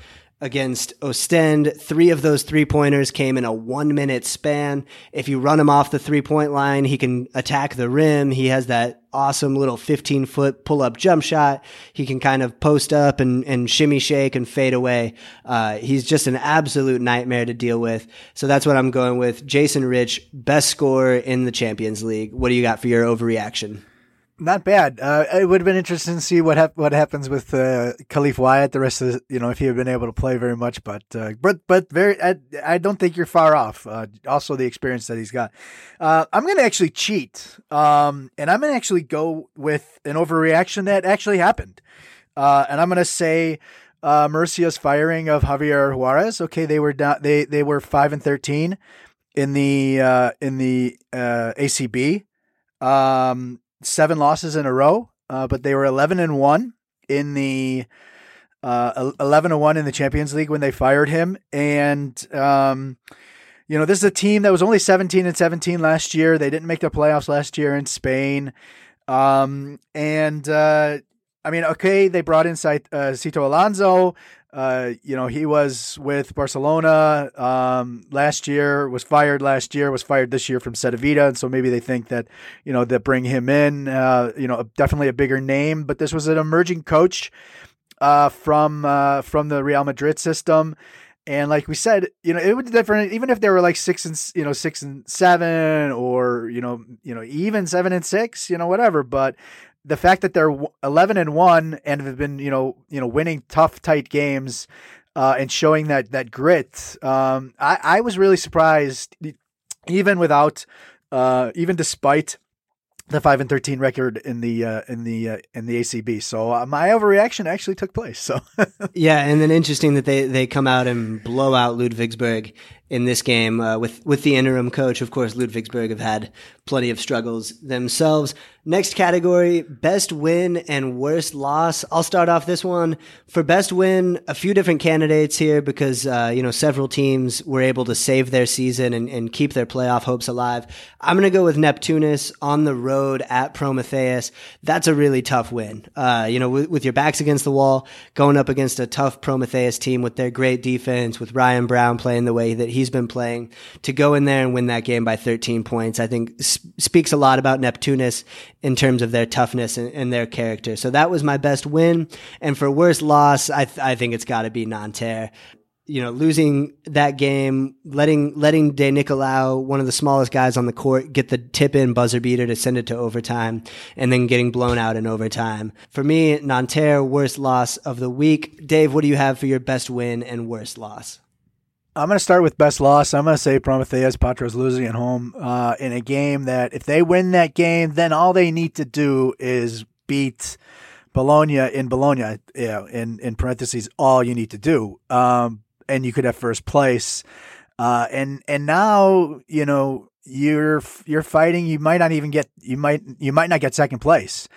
against Ostend. Three of those three pointers came in a one minute span. If you run him off the three point line, he can attack the rim. He has that awesome little 15 foot pull up jump shot. He can kind of post up and, and shimmy shake and fade away. Uh, he's just an absolute nightmare to deal with. So that's what I'm going with. Jason Rich, best scorer in the Champions League. What do you got for your overreaction? Not bad. Uh, it would have been interesting to see what hap- what happens with uh, Khalif Wyatt. The rest of the, you know if he had been able to play very much, but uh, but but very. I, I, don't think you're far off. Uh, also, the experience that he's got. Uh, I'm going to actually cheat, um, and I'm going to actually go with an overreaction that actually happened, uh, and I'm going to say. Murcia's firing of Javier Juarez. Okay, they were down. They they were five and thirteen in the in the ACB. Um, seven losses in a row, uh, but they were 11 and 1 in the uh, 11 and 1 in the Champions League when they fired him. And, um, you know, this is a team that was only 17 and 17 last year. They didn't make the playoffs last year in Spain. Um, and, uh, I mean, okay, they brought in Sito Alonso, uh, you know, he was with Barcelona um, last year, was fired last year, was fired this year from Cedevita, and so maybe they think that you know that bring him in, uh, you know, definitely a bigger name. But this was an emerging coach uh, from uh, from the Real Madrid system. And like we said, you know, it would be different even if they were like six and you know six and seven, or you know, you know, even seven and six, you know, whatever. But the fact that they're 11 and 1 and have been you know you know winning tough tight games uh, and showing that that grit um, I, I was really surprised even without uh, even despite the 5 and 13 record in the uh, in the uh, in the ACB so uh, my overreaction actually took place so. Yeah and then interesting that they they come out and blow out Ludwigsburg in this game uh, with with the interim coach. Of course, Ludwigsburg have had plenty of struggles themselves. Next category, best win and worst loss. I'll start off this one for best win. A few different candidates here because uh, you know several teams were able to save their season and, and keep their playoff hopes alive. I'm going to go with Neptunus on the road at Prometheus. That's a really tough win. Uh, you know, with, with your backs against the wall, going up against a tough Prometheus team with their great defense, with Ryan Brown playing the way that he's been playing, to go in there and win that game by 13 points, I think speaks a lot about Neptunus in terms of their toughness and, and, their character. So that was my best win. And for worst loss, I, th- I think it's got to be Nanterre. You know, losing that game, letting letting De Nicolao, one of the smallest guys on the court, get the tip in buzzer beater to send it to overtime, and then getting blown out in overtime. For me, Nanterre, worst loss of the week. Dave, what do you have for your best win and worst loss? I'm going to start with best loss. I'm going to say Prometheus Patras losing at home uh, in a game that if they win that game, then all they need to do is beat Bologna in Bologna. Know, in in parentheses, all you need to do, um, and you could have first place. Uh, and and now you know you're you're fighting. You might not even get you might you might not get second place.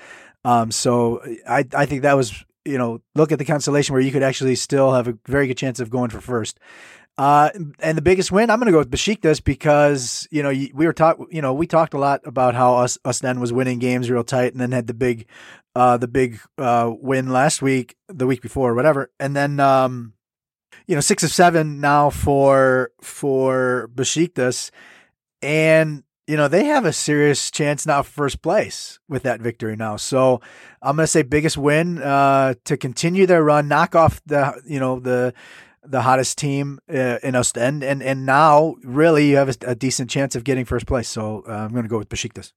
Um, so I I think that was you know look at the constellation where you could actually still have a very good chance of going for first. Uh, and the biggest win, I'm going to go with Besiktas because you know we were talk, you know we talked a lot about how us us then was winning games real tight, and then had the big, uh, the big uh, win last week, the week before, whatever, and then um, you know six of seven now for for Besiktas, and you know, they have a serious chance now for first place with that victory now. So I'm going to say biggest win uh, to continue their run, knock off the, you know, the the hottest team uh, in Ostend, and and now really you have a, a decent chance of getting first place. So uh, I'm going to go with Besiktas.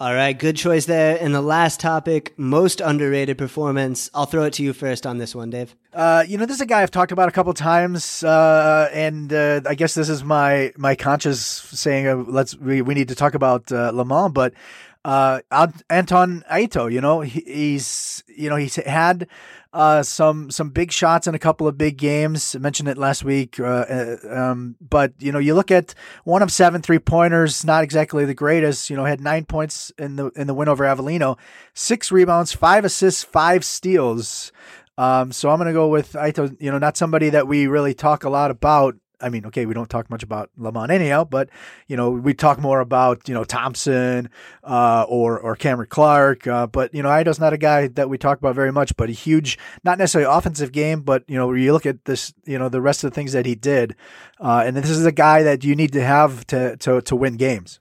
All right, good choice there. And the last topic, most underrated performance. I'll throw it to you first on this one, Dave. Uh, you know, this is a guy I've talked about a couple times, uh, and uh, I guess this is my my conscious saying, uh, let's we, we need to talk about uh, Le Mans, but uh, Antoine Eito, you know, he, he's you know he's had uh, some some big shots in a couple of big games. I mentioned it last week, uh, uh, um, but you know you look at one of seven three pointers, not exactly the greatest. You know, had nine points in the in the win over Avellino, six rebounds, five assists, five steals. Um, so I'm going to go with Eito. You know, not somebody that we really talk a lot about I mean, okay, we don't talk much about Le Mans anyhow, but you know, we talk more about you know Thompson uh, or or Cameron Clark. Uh, but you know, Eito's not a guy that we talk about very much, but a huge, not necessarily offensive game, but you know, you look at this, you know, the rest of the things that he did, uh, and this is a guy that you need to have to to to win games.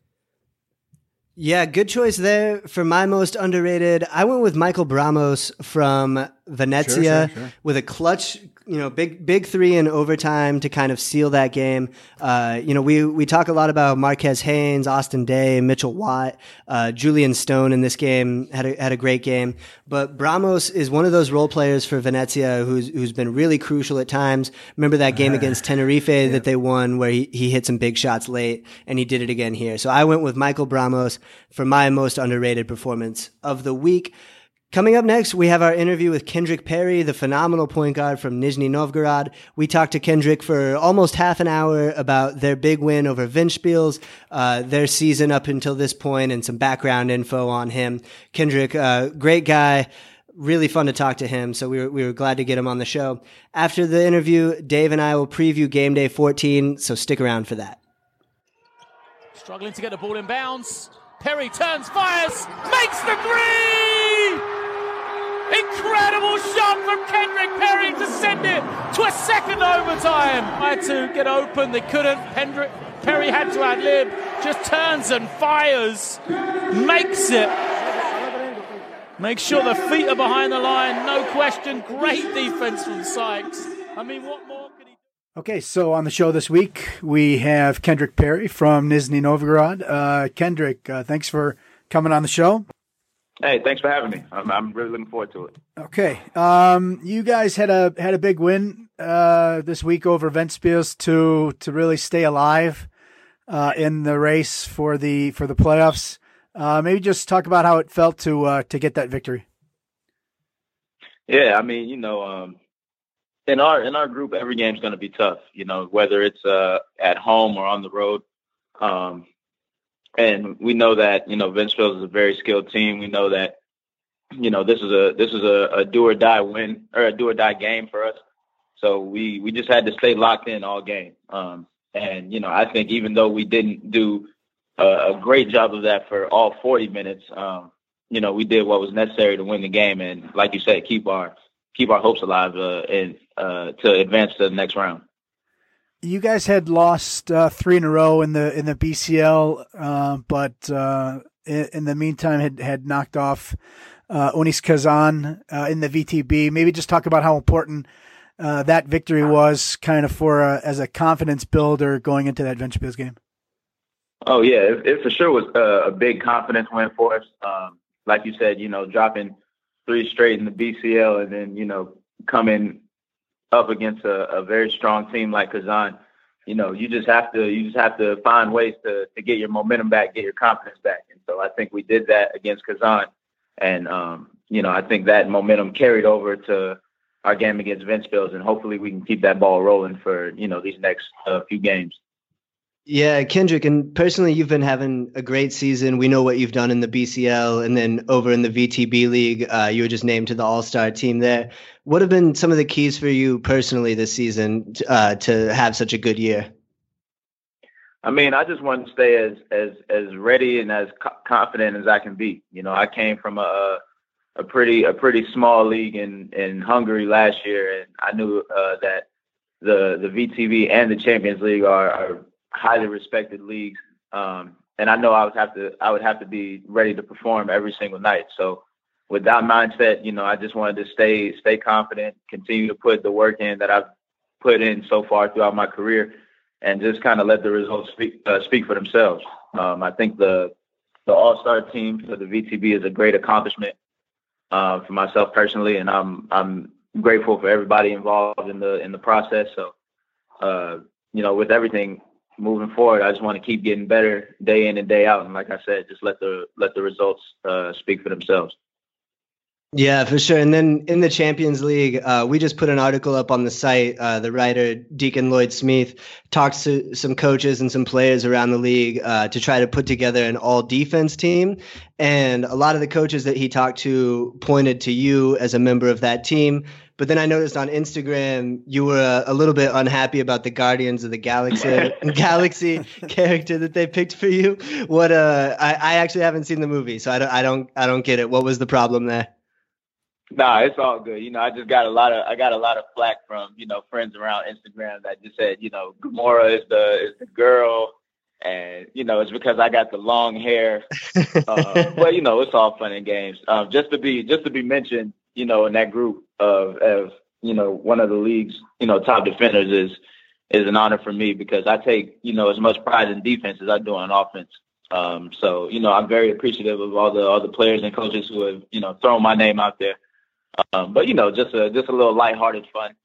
Yeah, good choice there for my most underrated. I went with Michael Bramos from Venezia sure, sure, sure. with a clutch you know, big big three in overtime to kind of seal that game. Uh, you know, we we talk a lot about Marquez Haynes, Austin Daye, Mitchell Watt, uh, Julian Stone in this game had a, had a great game. But Bramos is one of those role players for Venezia who's who's been really crucial at times. Remember that game against Tenerife yeah. that they won where he, he hit some big shots late and he did it again here. So I went with Michael Bramos for my most underrated performance of the week. Coming up next, we have our interview with Kendrick Perry, the phenomenal point guard from Nizhny Novgorod. We talked to Kendrick for almost half an hour about their big win over Ventspils, uh, their season up until this point, and some background info on him. Kendrick, uh, great guy, really fun to talk to him. So we were, we were glad to get him on the show. After the interview, Dave and I will preview game day 14. So stick around for that. Struggling to get the ball in bounds. Perry turns, fires, makes the three! Incredible shot from Kendrick Perry to send it to a second overtime. Tried to get open, they couldn't. Kendrick Perry had to ad lib, just turns and fires, makes it. Make sure the feet are behind the line, no question. Great defense from Sykes. I mean, what more? Okay, so on the show this week, we have Kendrick Perry from Nizhny Novgorod. Uh, Kendrick, uh, thanks for coming on the show. Hey, thanks for having me. I'm, I'm really looking forward to it. Okay, um, you guys had a had a big win uh, this week over Ventspils to to really stay alive uh, in the race for the for the playoffs. Uh, maybe just talk about how it felt to uh, to get that victory. Yeah, I mean, you know, um, in our in our group, every game's going to be tough. You know, whether it's uh, at home or on the road. Um, and we know that you know Ventspils is a very skilled team. We know that you know this is a this is a, a do or die win or a do or die game for us. So we we just had to stay locked in all game. Um, and you know I think even though we didn't do a, a great job of that for all 40 minutes, um, you know we did what was necessary to win the game and like you said keep our keep our hopes alive uh, and uh, to advance to the next round you guys had lost uh, three in a row in the in the BCL, uh, but uh, in, in, the meantime had had knocked off uh, UNICS Kazan uh, in the VTB. Maybe just talk about how important uh, that victory was, kind of for a, as a confidence builder going into that Ventspils game. Oh yeah, it, it for sure was a, a, big confidence win for us. Um, like you said, you know, dropping three straight in the BCL, and then you know coming up against a, a very strong team like Kazan, you know, you just have to you just have to find ways to to get your momentum back, get your confidence back. And so I think we did that against Kazan, and um, you know, I think that momentum carried over to our game against Ventspils, and hopefully we can keep that ball rolling for you know these next uh, few games. Yeah, Kendrick, and personally, you've been having a great season. We know what you've done in the BCL, and then over in the VTB league, uh, you were just named to the All Star team there. What have been some of the keys for you personally this season uh, to have such a good year? I mean, I just want to stay as as as ready and as co- confident as I can be. You know, I came from a a pretty a pretty small league in in Hungary last year, and I knew uh, that the the VTB and the Champions League are, are highly respected leagues. Um, and I know I would have to I would have to be ready to perform every single night. So with that mindset, you know, I just wanted to stay stay confident, continue to put the work in that I've put in so far throughout my career, and just kind of let the results speak uh, speak for themselves. Um, I think the the All Star team for the VTB is a great accomplishment uh, for myself personally, and I'm I'm grateful for everybody involved in the in the process. So, uh, you know, with everything, moving forward, I just want to keep getting better day in and day out. And like I said, just let the let the results uh, speak for themselves. Yeah, for sure. And then in the Champions League, uh, we just put an article up on the site. Uh, the writer Deacon Lloyd Smith talks to some coaches and some players around the league uh, to try to put together an all defense team. And a lot of the coaches that he talked to pointed to you as a member of that team. But then I noticed on Instagram you were a, a little bit unhappy about the Guardians of the Galaxy Galaxy character that they picked for you. What? Uh, I, I actually haven't seen the movie, so I don't. I don't. I don't get it. What was the problem there? Nah, it's all good. You know, I just got a lot of I got a lot of flack from you know friends around Instagram that just said you know Gamora is the is the girl, and you know it's because I got the long hair. uh, well, you know it's all fun and games. Um, just to be just to be mentioned, you know, in that group of, of you know one of the league's you know top defenders is is an honor for me because I take you know as much pride in defense as I do on offense. Um, so you know I'm very appreciative of all the all the players and coaches who have you know thrown my name out there. Um, but you know just a just a little lighthearted fun.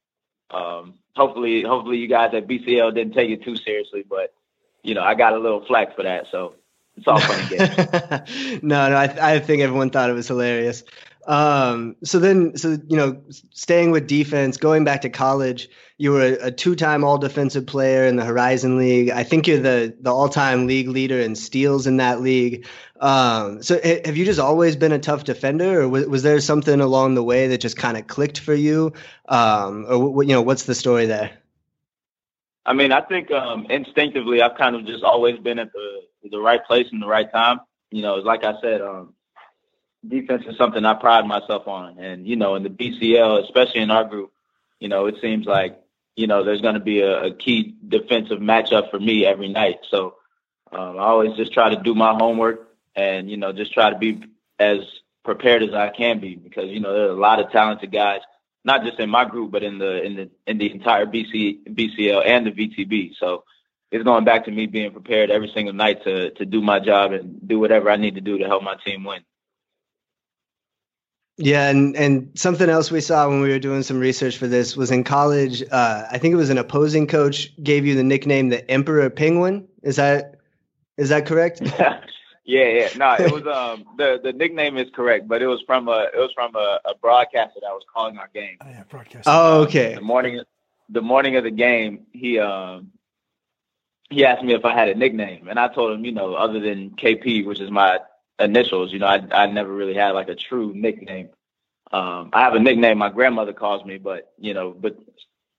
Um, hopefully hopefully you guys at BCL didn't take it too seriously, but you know I got a little flack for that, so it's all fun no, no, I, I think everyone thought it was hilarious. Um, so then, so you know, staying with defense, going back to college, you were a, a, two-time All-Defensive Player in the Horizon League. I think you're the the all-time league leader in steals in that league. Um, so have you just always been a tough defender, or was, was there something along the way that just kind of clicked for you, um, or you know, what's the story there? I mean, I think um, instinctively, I've kind of just always been at the the right place in the right time. You know, like I said, um, defense is something I pride myself on. And, you know, in the BCL, especially in our group, you know, it seems like, you know, there's going to be a, a, key defensive matchup for me every night. So um, I always just try to do my homework and, you know, just try to be as prepared as I can be because, you know, there's a lot of talented guys, not just in my group, but in the, in the, in the entire BC, BCL and the VTB. So it's going back to me being prepared every single night to, to do my job and do whatever I need to do to help my team win. Yeah, and and something else we saw when we were doing some research for this was in college. Uh, I think it was an opposing coach gave you the nickname the Emperor Penguin. Is that is that correct? yeah, yeah. No, it was um the the nickname is correct, but it was from a it was from a, a broadcaster that was calling our game. Oh, yeah, broadcaster. Oh, okay. The morning the morning of the game, he um he asked me if I had a nickname, and I told him, you know, other than KP, which is my initials. You know, I I never really had like a true nickname. Um, I have a nickname my grandmother calls me, but you know, but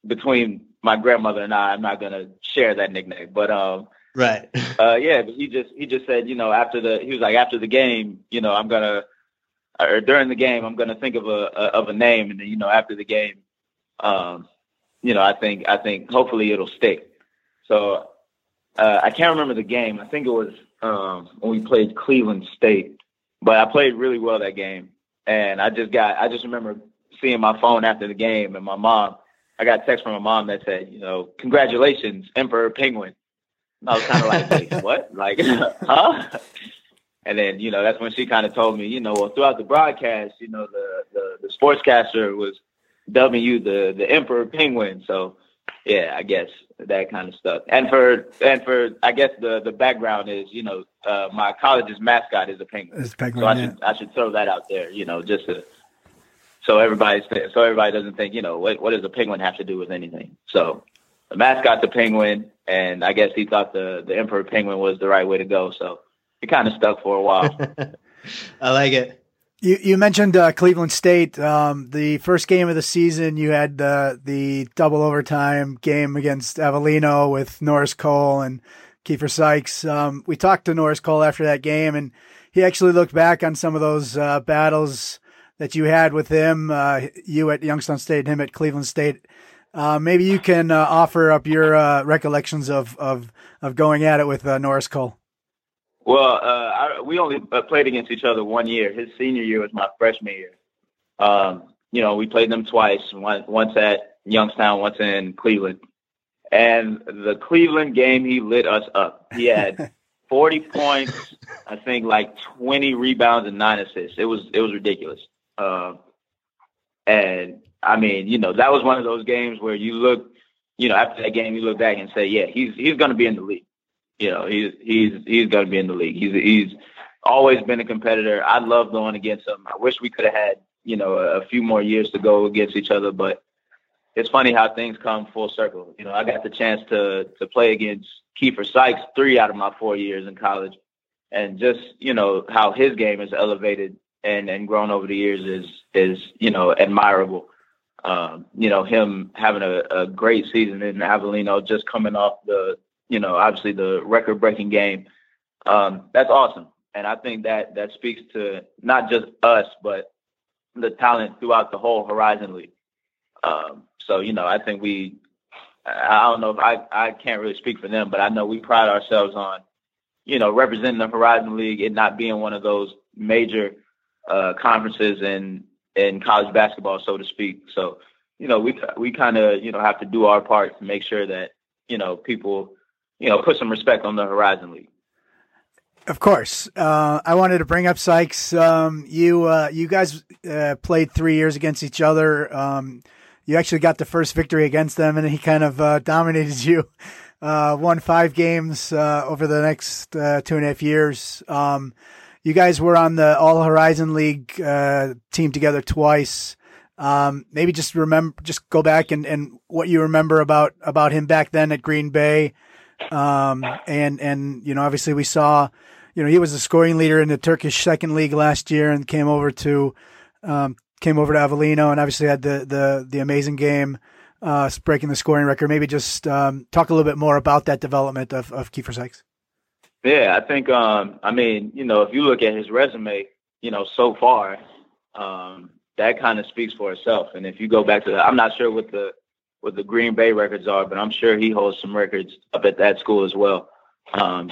between my grandmother and I, I'm not gonna share that nickname. But um, right, uh, yeah. But he just he just said, you know, after the he was like after the game, you know, I'm gonna or during the game, I'm gonna think of a, a of a name, and then you know, after the game, um, you know, I think I think hopefully it'll stick. So uh, I can't remember the game. I think it was um, when we played Cleveland State, but I played really well that game. And I just got, I just remember seeing my phone after the game and my mom, I got a text from my mom that said, you know, congratulations, Emperor Penguin. And I was kind of like, Wait, what? Like, huh? And then, you know, that's when she kind of told me, you know, well, throughout the broadcast, you know, the, the, the sportscaster was dubbing you the, the Emperor Penguin. So, yeah, I guess that kind of stuff. And for and for I guess the the background is you know uh, my college's mascot is a penguin. It's penguin so I yeah. should I should throw that out there. You know, just to, so everybody so everybody doesn't think you know what what does a penguin have to do with anything. So the mascot's a penguin, and I guess he thought the the emperor penguin was the right way to go. So it kind of stuck for a while. I like it. You you mentioned uh, Cleveland State. Um, the first game of the season, you had the the double overtime game against Avellino with Norris Cole and Keifer Sykes. Um, we talked to Norris Cole after that game, and he actually looked back on some of those uh, battles that you had with him, uh, you at Youngstown State, him at Cleveland State. Uh, maybe you can uh, offer up your uh, recollections of, of of going at it with Norris Cole. Well, I, we only played against each other one year. His senior year was my freshman year. Um, you know, we played them twice. once at Youngstown, once in Cleveland. And the Cleveland game, he lit us up. He had 40 points, I think like 20 rebounds and nine assists. It was it was ridiculous. Uh, and I mean, you know, that was one of those games where you look, you know, after that game, you look back and say, yeah, he's he's going to be in the league. You know, he's he's he's going to be in the league. He's he's always been a competitor. I love going against him. I wish we could have had you know a, few more years to go against each other, but it's funny how things come full circle. You know, I got the chance to to play against Keifer Sykes three out of my four years in college, and just you know how his game is elevated and and grown over the years is is you know admirable. Um, you know him having a, a great season in Avellino, just coming off the you know obviously the record breaking game. Um, that's awesome, and I think that that speaks to not just us but the talent throughout the whole Horizon League. Um, so you know, I think we. I don't know if I I can't really speak for them, but I know we pride ourselves on, you know, representing the Horizon League and not being one of those major uh, conferences in in college basketball, so to speak. So you know, we we kind of you know have to do our part to make sure that you know people you know put some respect on the Horizon League. Of course, uh, I wanted to bring up Sykes. Um, you uh, you guys uh, played three years against each other. Um, you actually got the first victory against them, and he kind of uh, dominated you. Uh, won five games uh, over the next two and a half years. Um, you guys were on the All Horizon League team together twice. Um, maybe just remember, just go back and, and what you remember about about him back then at Green Bay. Um, and and you know, obviously we saw, you know, he was the scoring leader in the Turkish second league last year and came over to um, came over to Avellino and obviously had the the the amazing game, uh, breaking the scoring record. Maybe just um, talk a little bit more about that development of of Keifer Sykes. Yeah, I think um, I mean you know if you look at his resume, you know so far, um, that kind of speaks for itself. And if you go back to I'm not sure what the what the Green Bay records are, but I'm sure he holds some records up at that school as well. Um,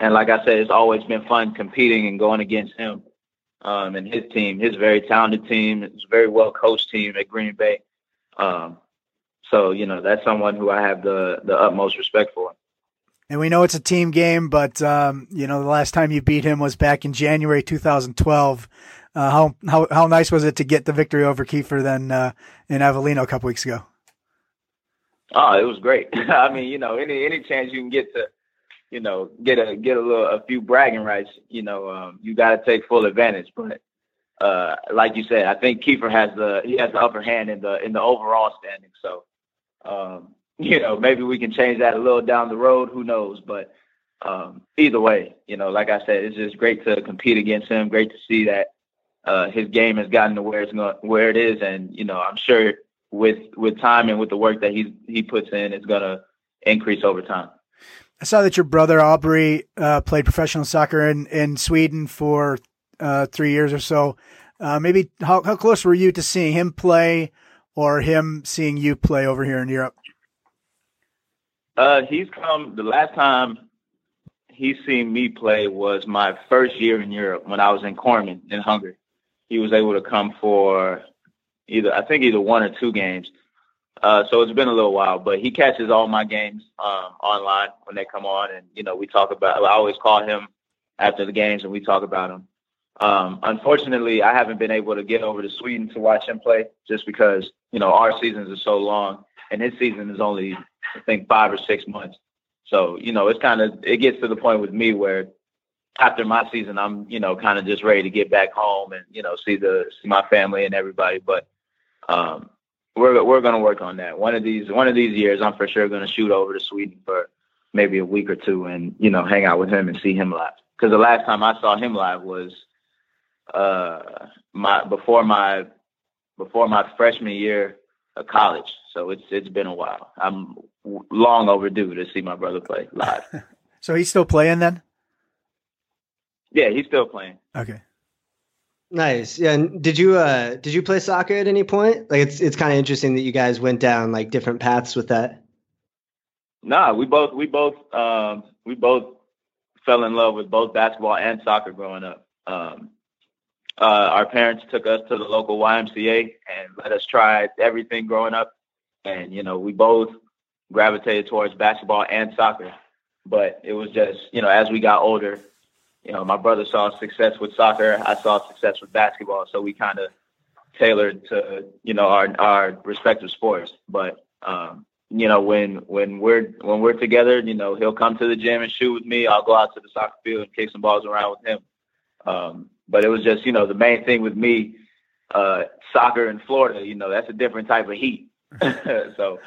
and like I said, it's always been fun competing and going against him um, and his team, his very talented team. A very well coached team at Green Bay. Um, so you know that's someone who I have the the utmost respect for. And we know it's a team game, but um, you know the last time you beat him was back in January 2012. Uh, how how how nice was it to get the victory over Keifer then uh, in Avellino a couple weeks ago? Oh, it was great. I mean, you know, any any chance you can get to you know, get a get a little a few bragging rights, you know, um, you got to take full advantage. But uh, like you said, I think Keifer has the he has the upper hand in the in the overall standing. So, um, you know, maybe we can change that a little down the road. Who knows? But um, either way, you know, like I said, it's just great to compete against him. Great to see that uh, his game has gotten to where it's going, where it is, and you know, I'm sure with with time and with the work that he he puts in, it's gonna increase over time. I saw that your brother Aubrey uh, played professional soccer in, in Sweden for uh, three years or so. Uh, maybe how, how close were you to seeing him play or him seeing you play over here in Europe? Uh, he's come the last time he's seen me play was my first year in Europe when I was in Körmend in Hungary. He was able to come for either I think either one or two games. Uh, so it's been a little while, but he catches all my games um, online when they come on, and you know we talk about. I always call him after the games, and we talk about him. Um, unfortunately, I haven't been able to get over to Sweden to watch him play, just because you know our seasons are so long, and his season is only I think five or six months. So you know it's kind of it gets to the point with me where after my season, I'm you know kind of just ready to get back home and you know see the see my family and everybody, but. Um, we're we're gonna work on that. One of these one of these years, I'm for sure gonna shoot over to Sweden for maybe a week or two, and you know, hang out with him and see him live. Because the last time I saw him live was uh my before my before my freshman year of college. So it's it's been a while. I'm long overdue to see my brother play live. so he's still playing then? Yeah, he's still playing. Okay. Nice. Yeah. And did you uh did you play soccer at any point? Like it's it's kind of interesting that you guys went down like different paths with that. Nah, we both we both um we both fell in love with both basketball and soccer growing up. Um uh our parents took us to the local YMCA and let us try everything growing up. And you know, we both gravitated towards basketball and soccer. But it was just, you know, as we got older, you know, my brother saw success with soccer. I saw success with basketball. So we kind of tailored to, you know, our, our respective sports. But, um, you know, when, when we're, when we're together, you know, he'll come to the gym and shoot with me. I'll go out to the soccer field and kick some balls around with him. Um, but it was just, you know, the main thing with me, uh, soccer in Florida, you know, that's a different type of heat. so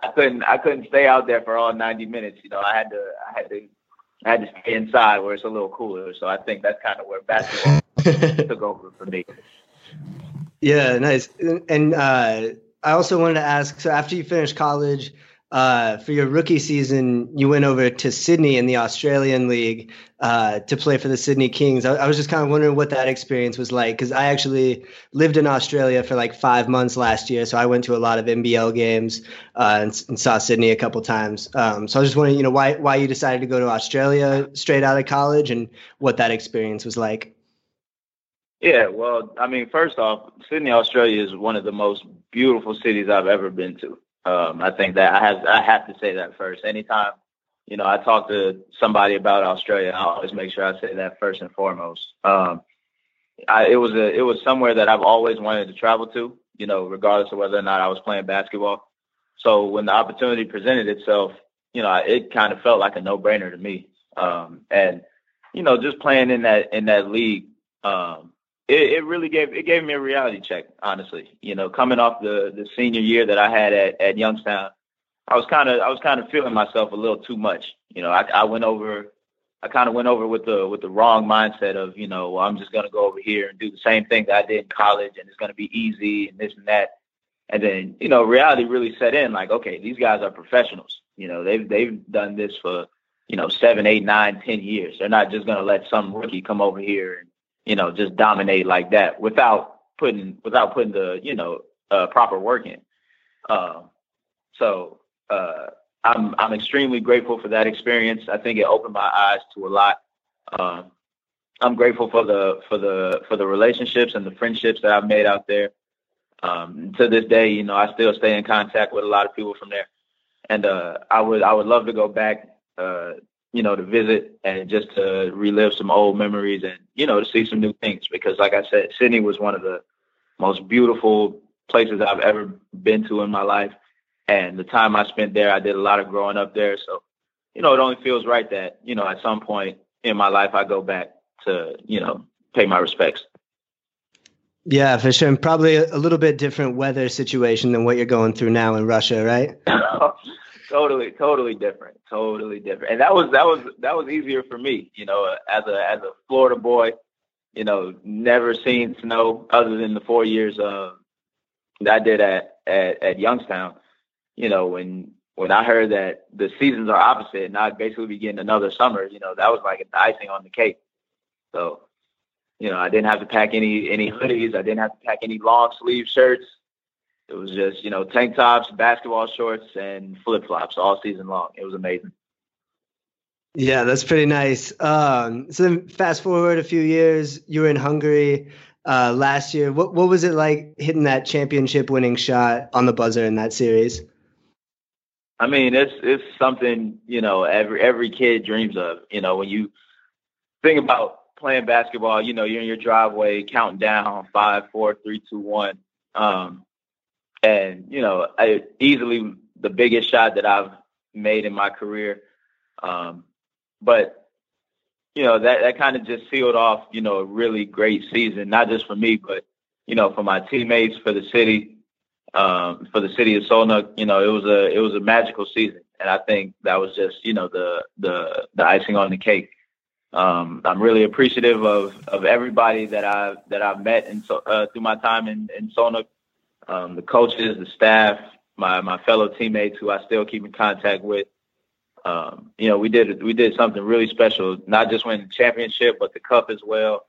I couldn't, I couldn't stay out there for all 90 minutes. You know, I had to, I had to I had to stay inside where it's a little cooler. So I think that's kind of where basketball took over for me. Yeah, nice. And uh, I also wanted to ask so after you finished college, uh, for your rookie season, you went over to Sydney in the Australian League uh, to play for the Sydney Kings. I, I, was just kind of wondering what that experience was like because I actually lived in Australia for like five months last year, so I went to a lot of NBL games uh, and, and, saw Sydney a couple times. Um, so I was just wondering, you know, why why you decided to go to Australia straight out of college and what that experience was like. Yeah, well, I mean, first off, Sydney, Australia is one of the most beautiful cities I've ever been to. Um, I think that I have I have to say that first. Anytime, you know, I talk to somebody about Australia, I always make sure I say that first and foremost. Um, I, it was a it was somewhere that I've always wanted to travel to, you know, regardless of whether or not I was playing basketball. So when the opportunity presented itself, you know, it kind of felt like a no brainer to me. Um, and you know, just playing in that in that league, um, it, it really gave it gave me a reality check, honestly. You know, coming off the the senior year that I had at, at Youngstown, I was kind of I was kind of feeling myself a little too much. You know, I, I went over, I kind of went over with the with the wrong mindset of you know well, I'm just gonna go over here and do the same thing that I did in college, and it's gonna be easy and this and that. And then you know, reality really set in. Like, okay, these guys are professionals. You know, they've they've done this for you know seven, eight, nine, ten years. They're not just gonna let some rookie come over here and you know, just dominate like that without putting without putting the you know uh, proper work in. Uh, so uh, I'm I'm extremely grateful for that experience. I think it opened my eyes to a lot. Um, I'm grateful for the for the for the relationships and the friendships that I've made out there. Um, to this day, you know, I still stay in contact with a lot of people from there, and uh, I would I would love to go back uh, you know, to visit and just to relive some old memories and, you know, to see some new things. Because, like I said, Sydney was one of the most beautiful places I've ever been to in my life. And the time I spent there, I did a lot of growing up there. So, you know, it only feels right that, you know, at some point in my life, I go back to, you know, pay my respects. Yeah, for sure. And probably a little bit different weather situation than what you're going through now in Russia, right? totally, totally different, totally different. And that was that was that was easier for me, you know, as a as a Florida boy, you know, never seen snow other than the four years uh, that I did at, at at Youngstown. You know, when when I heard that the seasons are opposite and I'd basically be getting another summer, you know, that was like the icing on the cake. So, you know, I didn't have to pack any any hoodies. I didn't have to pack any long sleeve shirts. It was just, you know, tank tops, basketball shorts, and flip flops all season long. It was amazing. Yeah, that's pretty nice. Um, so then, fast forward a few years, you were in Hungary uh, last year. What what was it like hitting that championship winning shot on the buzzer in that series? I mean, it's it's something you know every every kid dreams of. You know, when you think about playing basketball, you know, you're in your driveway counting down five, four, three, two, one. Um, and you know, I easily the biggest shot that I've made in my career. Um, but you know that that kind of just sealed off, you know, a really great season, not just for me, but you know, for my teammates, for the city. um, for the city of Szolnok, you know, it was a it was a magical season, and I think that was just you know the the the icing on the cake. Um, I'm really appreciative of of everybody that I've that I've met so uh, through my time in in Szolnok, um, the coaches, the staff, my my fellow teammates who I still keep in contact with. Um, you know, we did we did something really special, not just winning the championship, but the cup as well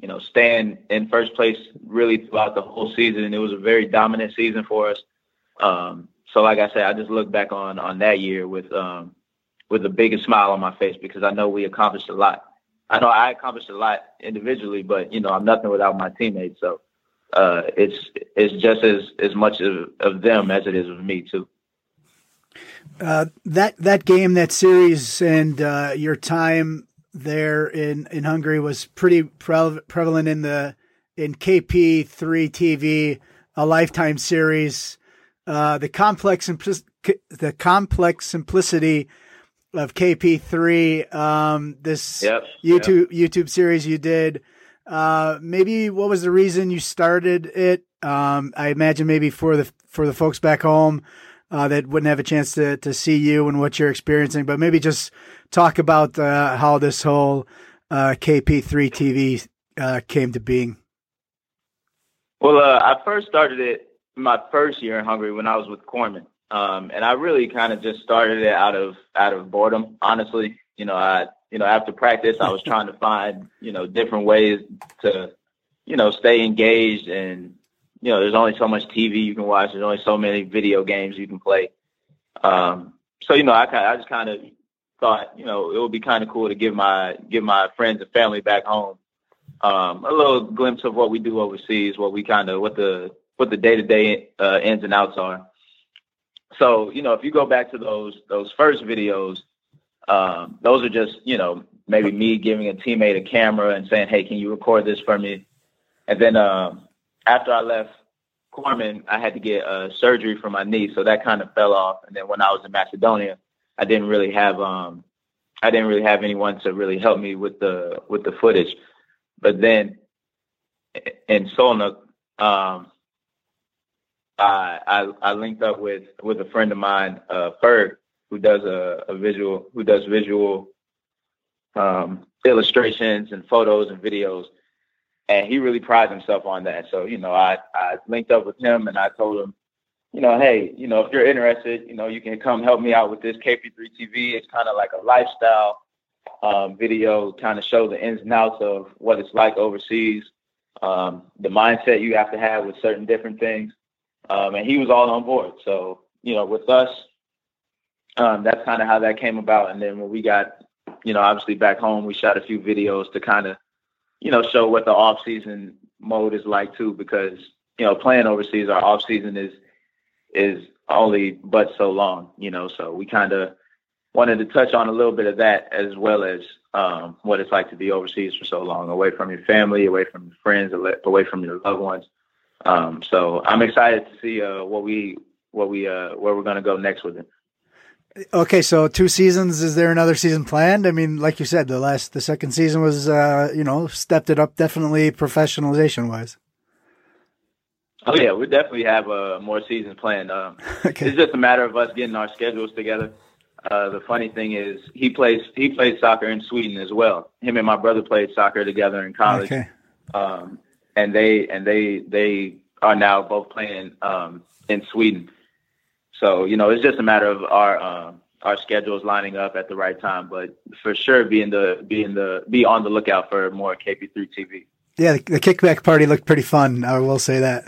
you know, staying in first place really throughout the whole season. It was a very dominant season for us. Um, so, like I said, I just look back on on that year with um, with the biggest smile on my face because I know we accomplished a lot. I know I accomplished a lot individually, but you know, I'm nothing without my teammates. So uh, it's it's just as as much of, of them as it is of me too. Uh, that that game, that series, and uh, your time there in, in Hungary was pretty pre- prevalent in the in KP3 TV, a lifetime series. Uh, the complex the complex simplicity of KP3, um, this yep, YouTube yep. YouTube series you did. Uh, maybe what was the reason you started it? Um, I imagine maybe for the for the folks back home uh, that wouldn't have a chance to to see you and what you're experiencing, but maybe just talk about uh, how this whole uh, KP3 TV uh, came to being. Well, uh, I first started it my first year in Hungary when I was with Körmend, um, and I really kind of just started it out of out of boredom. Honestly, you know, I you know after practice I was trying to find you know different ways to you know stay engaged and you know there's only so much TV you can watch. There's only so many video games you can play. Um, so you know I I just kind of thought, you know, it would be kind of cool to give my give my friends and family back home um, a little glimpse of what we do overseas, what we kind of what the what the day to day ins and outs are. So, you know, if you go back to those those first videos, um, those are just, you know, maybe me giving a teammate a camera and saying, "Hey, can you record this for me?" And then um, after I left Körmend, I had to get uh, surgery for my knee, so that kind of fell off. And then when I was in Macedonia, I didn't really have um I didn't really have anyone to really help me with the with the footage. But then in Szolnok, um, I, I I linked up with with a friend of mine, uh, Ferg, who does a, a visual who does visual um, illustrations and photos and videos, and he really prides himself on that. So you know, I I linked up with him and I told him, you know, hey, you know, if you're interested, you know, you can come help me out with this KP3 TV. It's kind of like a lifestyle um, video, kind of show the ins and outs of what it's like overseas, um, the mindset you have to have with certain different things. Um, and he was all on board. So, you know, with us, um, that's kind of how that came about. And then when we got, you know, obviously back home, we shot a few videos to kind of, you know, show what the off season mode is like too, because, you know, playing overseas, our off season is, is only but so long, you know. So we kind of wanted to touch on a little bit of that as well as um, what it's like to be overseas for so long, away from your family, away from your friends, away from your loved ones. Um, so I'm excited to see uh, what we what we uh, where we're going to go next with it. Okay, so two seasons. Is there another season planned? I mean, like you said, the last the second season was uh, you know stepped it up definitely professionalization wise. Oh yeah, we definitely have uh, more seasons planned. Um, okay. It's just a matter of us getting our schedules together. Uh, the funny thing is, he plays he plays soccer in Sweden as well. Him and my brother played soccer together in college, okay. um, and they and they they are now both playing um, in Sweden. So you know, it's just a matter of our um, our schedules lining up at the right time. But for sure, being the being the be on the lookout for more KP3 TV. Yeah, the, the kickback party looked pretty fun. I will say that.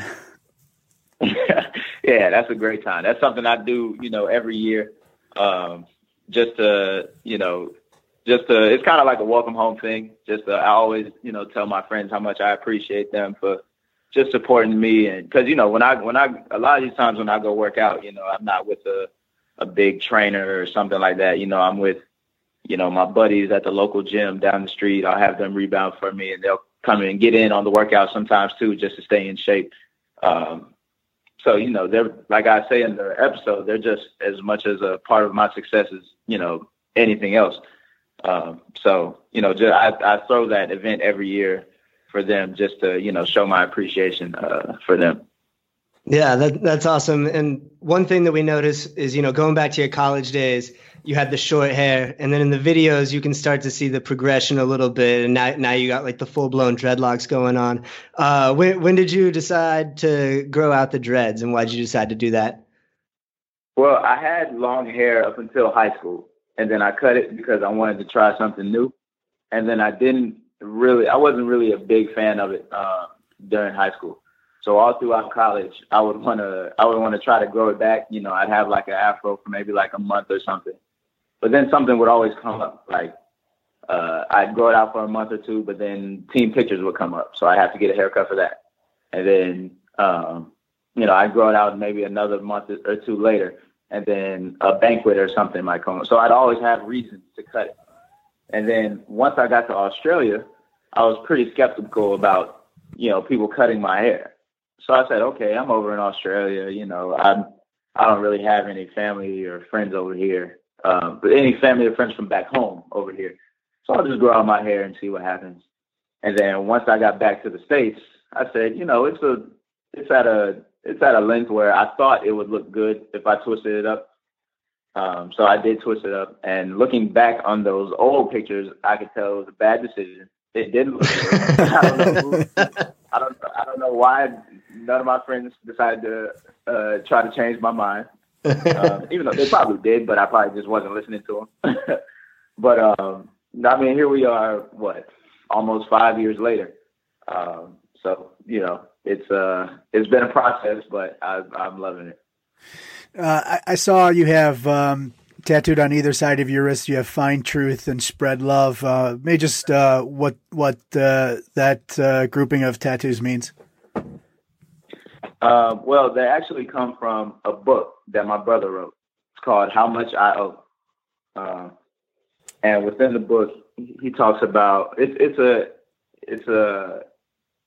yeah, that's a great time. That's something I do, you know, every year. Um, just to, you know, just to, it's kind of like a welcome home thing. Just to, I always, you know, tell my friends how much I appreciate them for just supporting me. And cause, you know, when I, when I, a lot of these times when I go work out, you know, I'm not with a, a big trainer or something like that. You know, I'm with, you know, my buddies at the local gym down the street. I'll have them rebound for me and they'll come in and get in on the workout sometimes too, just to stay in shape. Um, so you know, they're like I say in the episode, they're just as much as a part of my success as you know anything else. Um, so you know, just, I, I throw that event every year for them just to you know show my appreciation uh, for them. Yeah, that, that's awesome. And one thing that we notice is, you know, going back to your college days, you had the short hair, and then in the videos you can start to see the progression a little bit, and now now you got like the full blown dreadlocks going on. Uh, when when did you decide to grow out the dreads, and why did you decide to do that? Well, I had long hair up until high school, and then I cut it because I wanted to try something new, and then I didn't really, I wasn't really a big fan of it uh, during high school. So all throughout college, I would want to, I would want to try to grow it back. You know, I'd have like an afro for maybe like a month or something, but then something would always come up. Like uh, I'd grow it out for a month or two, but then team pictures would come up, so I have to get a haircut for that. And then, um, you know, I'd grow it out maybe another month or two later, and then a banquet or something might come. up. So I'd always have reasons to cut it. And then once I got to Australia, I was pretty skeptical about, you know, people cutting my hair. So I said, okay, I'm over in Australia. You know, I'm I don't really have any family or friends over here, um, but any family or friends from back home over here. So I'll just grow out my hair and see what happens. And then once I got back to the states, I said, you know, it's a it's at a it's at a length where I thought it would look good if I twisted it up. Um, so I did twist it up, and looking back on those old pictures, I could tell it was a bad decision. It didn't look good. I don't know. Who, I don't. I don't know why none of my friends decided to uh, try to change my mind. um, even though they probably did, but I probably just wasn't listening to them. but um, I mean, here we are. What? Almost five years later. Um, so you know, it's uh, it's been a process, but I, I'm loving it. Uh, I, I, saw you have um, tattooed on either side of your wrist. You have "Find Truth" and "Spread Love." Uh, maybe just uh, what what uh, that uh, grouping of tattoos means. Uh, well, they actually come from a book that my brother wrote. It's called "How Much I Owe," uh, and within the book, he talks about it's it's a it's a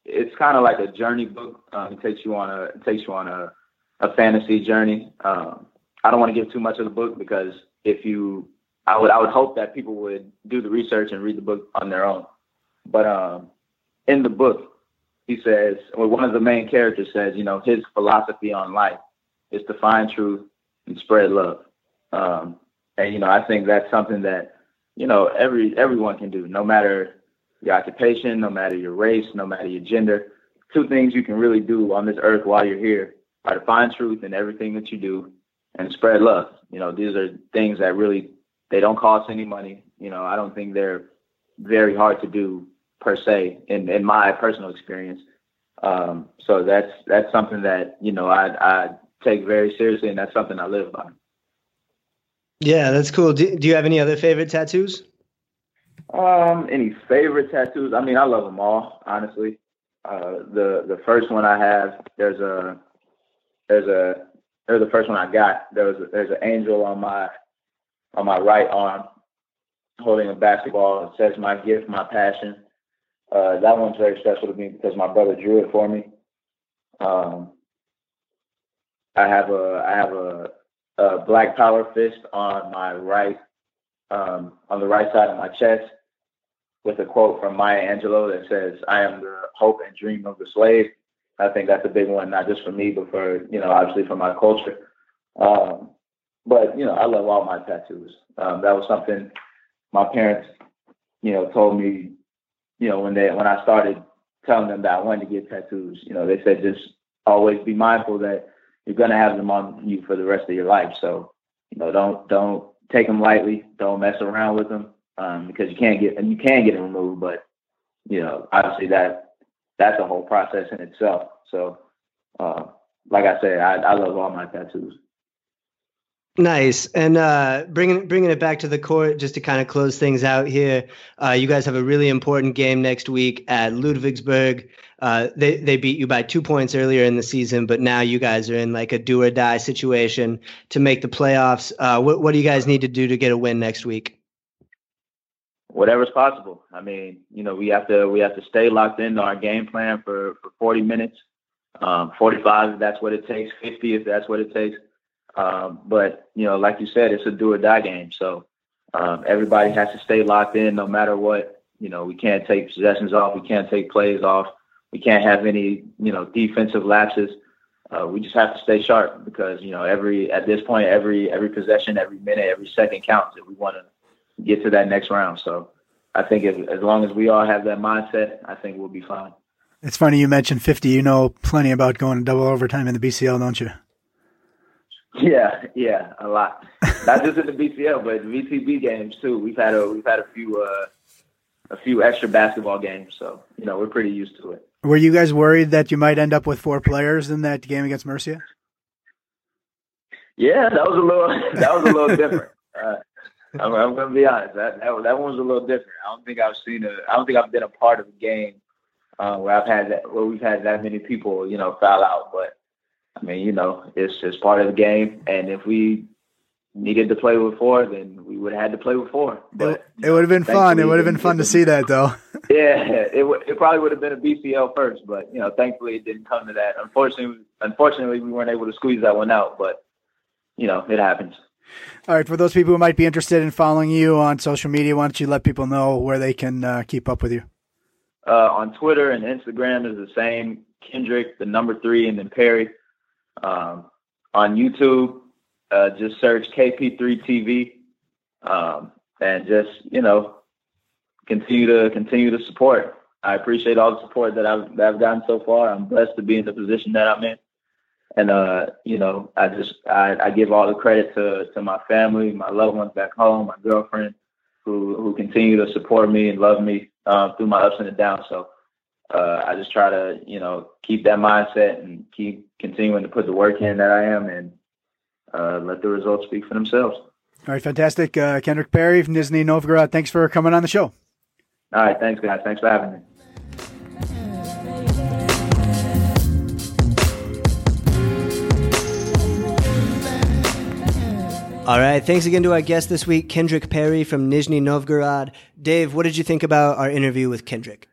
it's kind of like a journey book. Um, it takes you on a takes you on a a fantasy journey. Um, I don't want to give too much of the book because if you, I would I would hope that people would do the research and read the book on their own. But um, in the book, he says, or one of the main characters says, you know, his philosophy on life is to find truth and spread love. Um, and you know, I think that's something that you know every everyone can do, no matter your occupation, no matter your race, no matter your gender. Two things you can really do on this earth while you're here are to find truth in everything that you do and spread love. You know, these are things that really they don't cost any money. You know, I don't think they're very hard to do per se in, in my personal experience. Um, so that's that's something that you know I I take very seriously, and that's something I live by. Yeah, that's cool. Do, do you have any other favorite tattoos? Um, any favorite tattoos? I mean, I love them all, honestly. Uh, the the first one I have, there's a there's a there's the first one I got. There was a, there's an angel on my on my right arm holding a basketball. It says my gift, my passion. Uh, that one's very special to me because my brother drew it for me. Um, I have a I have a, a black power fist on my right um, on the right side of my chest with a quote from Maya Angelou that says, "I am the hope and dream of the slave." I think that's a big one, not just for me, but for you know, obviously for my culture. Um, but you know, I love all my tattoos. Um, that was something my parents, you know, told me, you know, when they when I started telling them that I wanted to get tattoos. You know, they said just always be mindful that you're gonna have them on you for the rest of your life. So you know, don't don't take them lightly. Don't mess around with them um, because you can't get and you can get them removed, but you know, obviously that that's a whole process in itself. So, uh, like I said, I, I love all my tattoos. Nice. And uh, bringing bringing it back to the court, just to kind of close things out here. Uh, you guys have a really important game next week at Ludwigsburg. Uh, they they beat you by two points earlier in the season, but now you guys are in like a do or die situation to make the playoffs. Uh, what what do you guys need to do to get a win next week? Whatever's possible. I mean, you know, we have to we have to stay locked into our game plan for for 40 minutes, um, 45 if that's what it takes, 50 if that's what it takes. Um, but you know, like you said, it's a do or die game. So um, everybody has to stay locked in, no matter what. You know, we can't take possessions off, we can't take plays off, we can't have any you know defensive lapses. uh, we just have to stay sharp because you know every at this point every every possession, every minute, every second counts if we want to get to that next round. So I think if, as long as we all have that mindset, I think we'll be fine. It's funny you mentioned 50. You know plenty about going to double overtime in the BCL, don't you? Yeah, yeah, a lot. Not just in the BCL, but VTB games too. We've had a we've had a few uh, a few extra basketball games, so you know we're pretty used to it. Were you guys worried that you might end up with four players in that game against Murcia? Yeah, that was a little that was a little different. Uh, I'm, I'm going to be honest. That, that that one was a little different. I don't think I've seen a. I don't think I've been a part of a game uh, where I've had that where we've had that many people, you know, foul out. But I mean, you know, it's it's part of the game. And if we needed to play with four, then we would have had to play with four. But it, it would have been fun. It would have been fun to see that, though. yeah, it w- it probably would have been a BCL first, but you know, thankfully it didn't come to that. Unfortunately, unfortunately, we weren't able to squeeze that one out. But you know, it happens. All right, for those people who might be interested in following you on social media, why don't you let people know where they can uh, keep up with you? Uh, on Twitter and Instagram is the same Kendrick, the number three, and then Perry. Um, on YouTube, uh, just search KP3TV, um, and just you know continue to continue to support. I appreciate all the support that I've that I've gotten so far. I'm blessed to be in the position that I'm in, and uh, you know, I just I, I give all the credit to to my family, my loved ones back home, my girlfriend, who who continue to support me and love me um, through my ups and downs. So uh, I just try to you know keep that mindset and keep continuing to put the work in that I am, and uh, let the results speak for themselves. All right, fantastic. Uh, Kendrick Perry from Nizhny Novgorod, thanks for coming on the show. All right, thanks, guys. Thanks for having me. All right. Thanks again to our guest this week, Kendrick Perry from Nizhny Novgorod. Dave, what did you think about our interview with Kendrick?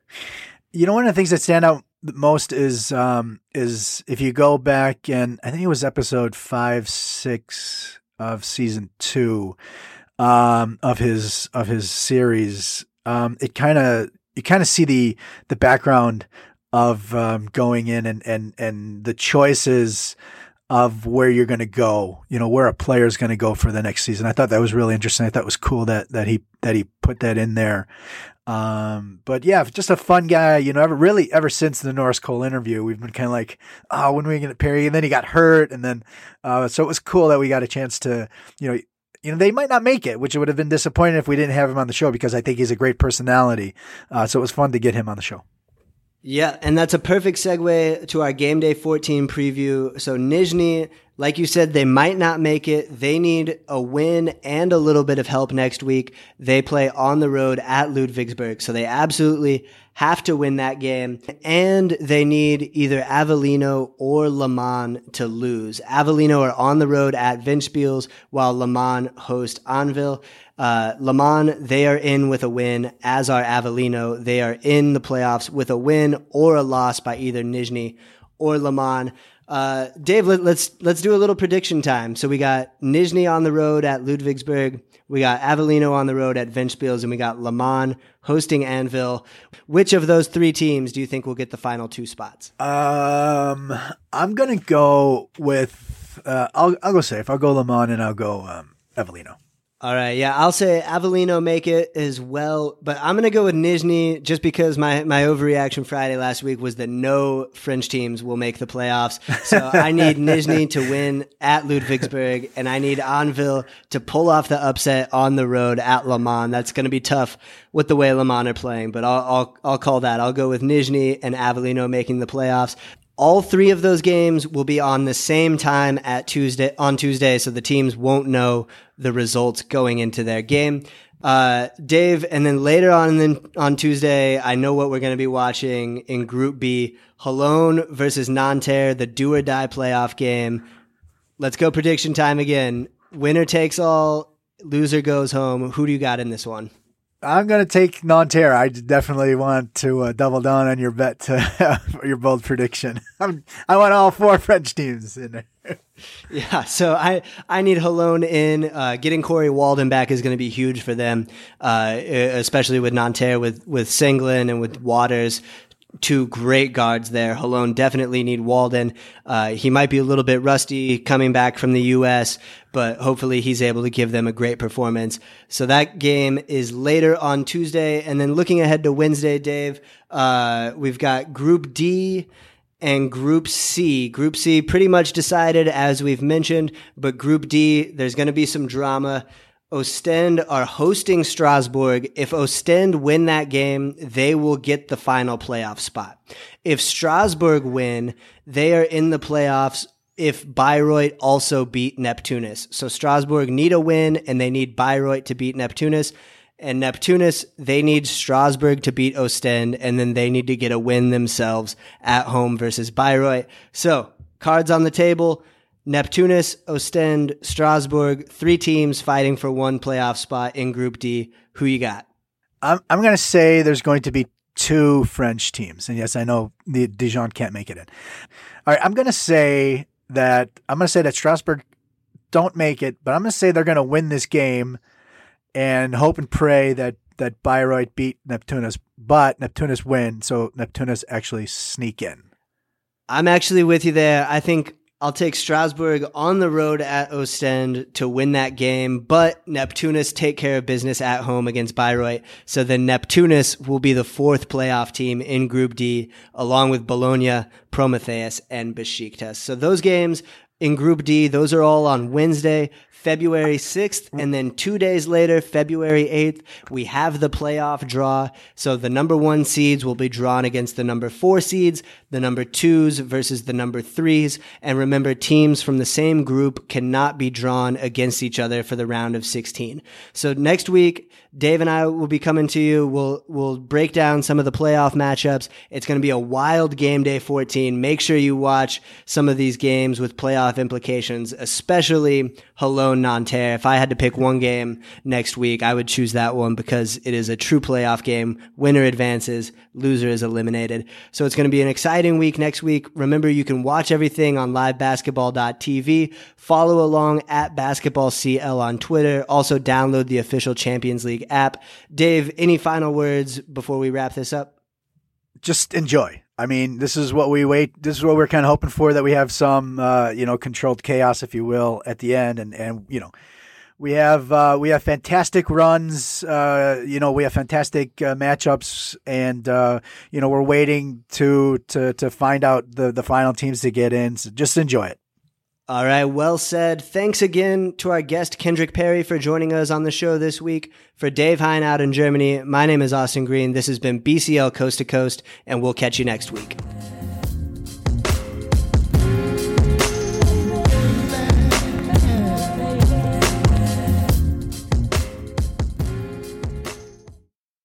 You know, one of the things that stand out most is um, is if you go back and I think it was episode five, six of season two um, of his of his series. Um, it kind of you kind of see the the background of um, going in and and and the choices of where you're going to go, you know, where a player is going to go for the next season. I thought that was really interesting. I thought it was cool that that he that he put that in there. Um, but yeah, just a fun guy, you know, ever really ever since the Norris Cole interview, we've been kind of like, oh, when are we going to Perry? And then he got hurt. And then, uh, so it was cool that we got a chance to, you know, you know, they might not make it, which would have been disappointing if we didn't have him on the show because I think he's a great personality. Uh, so it was fun to get him on the show. Yeah, and that's a perfect segue to our game day 14 preview. So Nizhny, like you said, they might not make it. They need a win and a little bit of help next week. They play on the road at Ludwigsburg, so they absolutely have to win that game. And they need either Avellino or Le Mans to lose. Avellino are on the road at Ventspils, while Le Mans host Anwil. Uh, they are in with a win, as are Avellino. They are in the playoffs with a win or a loss by either Nizhny or Le Mans. Uh, Dave, let, us let's, let's do a little prediction time. So we got Nizhny on the road at Ludwigsburg. We got Avellino on the road at Ventspils, and we got Le Mans hosting Anwil. Which of those three teams do you think will get the final two spots? Um, I'm gonna go with. Uh, I'll I'll go safe. I'll go Le Mans and I'll go um, Avellino. All right, yeah, I'll say Avellino make it as well, but I'm gonna go with Nizhny just because my my overreaction Friday last week was that no French teams will make the playoffs. So I need Nizhny to win at Ludwigsburg, and I need Anwil to pull off the upset on the road at Le Mans. That's gonna be tough with the way Le Mans are playing, but I'll I'll, I'll call that. I'll go with Nizhny and Avellino making the playoffs. All three of those games will be on the same time at Tuesday on Tuesday, so the teams won't know the results going into their game. Uh, Dave, and then later on then on Tuesday, I know what we're going to be watching in Group B: Holon versus Nanterre, the do or die playoff game. Let's go prediction time again. Winner takes all, loser goes home. Who do you got in this one? I'm going to take Nanterre. I definitely want to uh, double down on your bet to your bold prediction. I'm, I want all four French teams in there. yeah, so I I need Holon in. Uh, getting Corey Walden back is going to be huge for them, uh, especially with Nanterre, with with Senglin and with Waters two great guards there. Holon definitely need Walden. Uh, he might be a little bit rusty coming back from the U.S., but hopefully he's able to give them a great performance. So that game is later on Tuesday. And then looking ahead to Wednesday, Dave, uh, we've got Group D and Group C. Group C pretty much decided, as we've mentioned, but Group D, there's going to be some drama. Ostend are hosting Strasbourg. If Ostend win that game, they will get the final playoff spot. If Strasbourg win, they are in the playoffs if Bayreuth also beat Neptunus. So Strasbourg need a win and they need Bayreuth to beat Neptunus. And Neptunus, they need Strasbourg to beat Ostend and then they need to get a win themselves at home versus Bayreuth. So cards on the table. Neptunus, Ostend, Strasbourg, three teams fighting for one playoff spot in Group D. Who you got? I'm, I'm going to say there's going to be two French teams. And yes, I know the Dijon can't make it in. All right, I'm going to say that I'm going to say that Strasbourg don't make it, but I'm going to say they're going to win this game and hope and pray that that Bayreuth beat Neptunus, but Neptunus win, so Neptunus actually sneak in. I'm actually with you there. I think I'll take Strasbourg on the road at Ostend to win that game, but Neptunus take care of business at home against Bayreuth. So then Neptunus will be the fourth playoff team in Group D, along with Bologna, Prometheus, and Besiktas. So those games in Group D, those are all on Wednesday. February 6th. And then two days later, February 8th, we have the playoff draw. So the number one seeds will be drawn against the number four seeds, the number twos versus the number threes. And remember, teams from the same group cannot be drawn against each other for the round of 16. So next week, Dave and I will be coming to you. We'll we'll break down some of the playoff matchups. It's going to be a wild game day 14. Make sure you watch some of these games with playoff implications, especially Holon Nanterre. If I had to pick one game next week, I would choose that one because it is a true playoff game. Winner advances, loser is eliminated. So it's going to be an exciting week next week. Remember, you can watch everything on livebasketball.tv. Follow along at basketballcl on Twitter. Also download the official Champions League app. Dave, any final words before we wrap this up? Just enjoy. I mean, this is what we wait. This is what we're kind of hoping for that we have some, uh, you know, controlled chaos, if you will, at the end, and and you know, we have uh, we have fantastic runs. Uh, you know, we have fantastic uh, matchups, and uh, you know, we're waiting to to to find out the the final teams to get in. So just enjoy it. All right, well said. Thanks again to our guest, Kendrick Perry, for joining us on the show this week. For Dave Hein out in Germany, my name is Austin Green. This has been BCL Coast to Coast, and we'll catch you next week.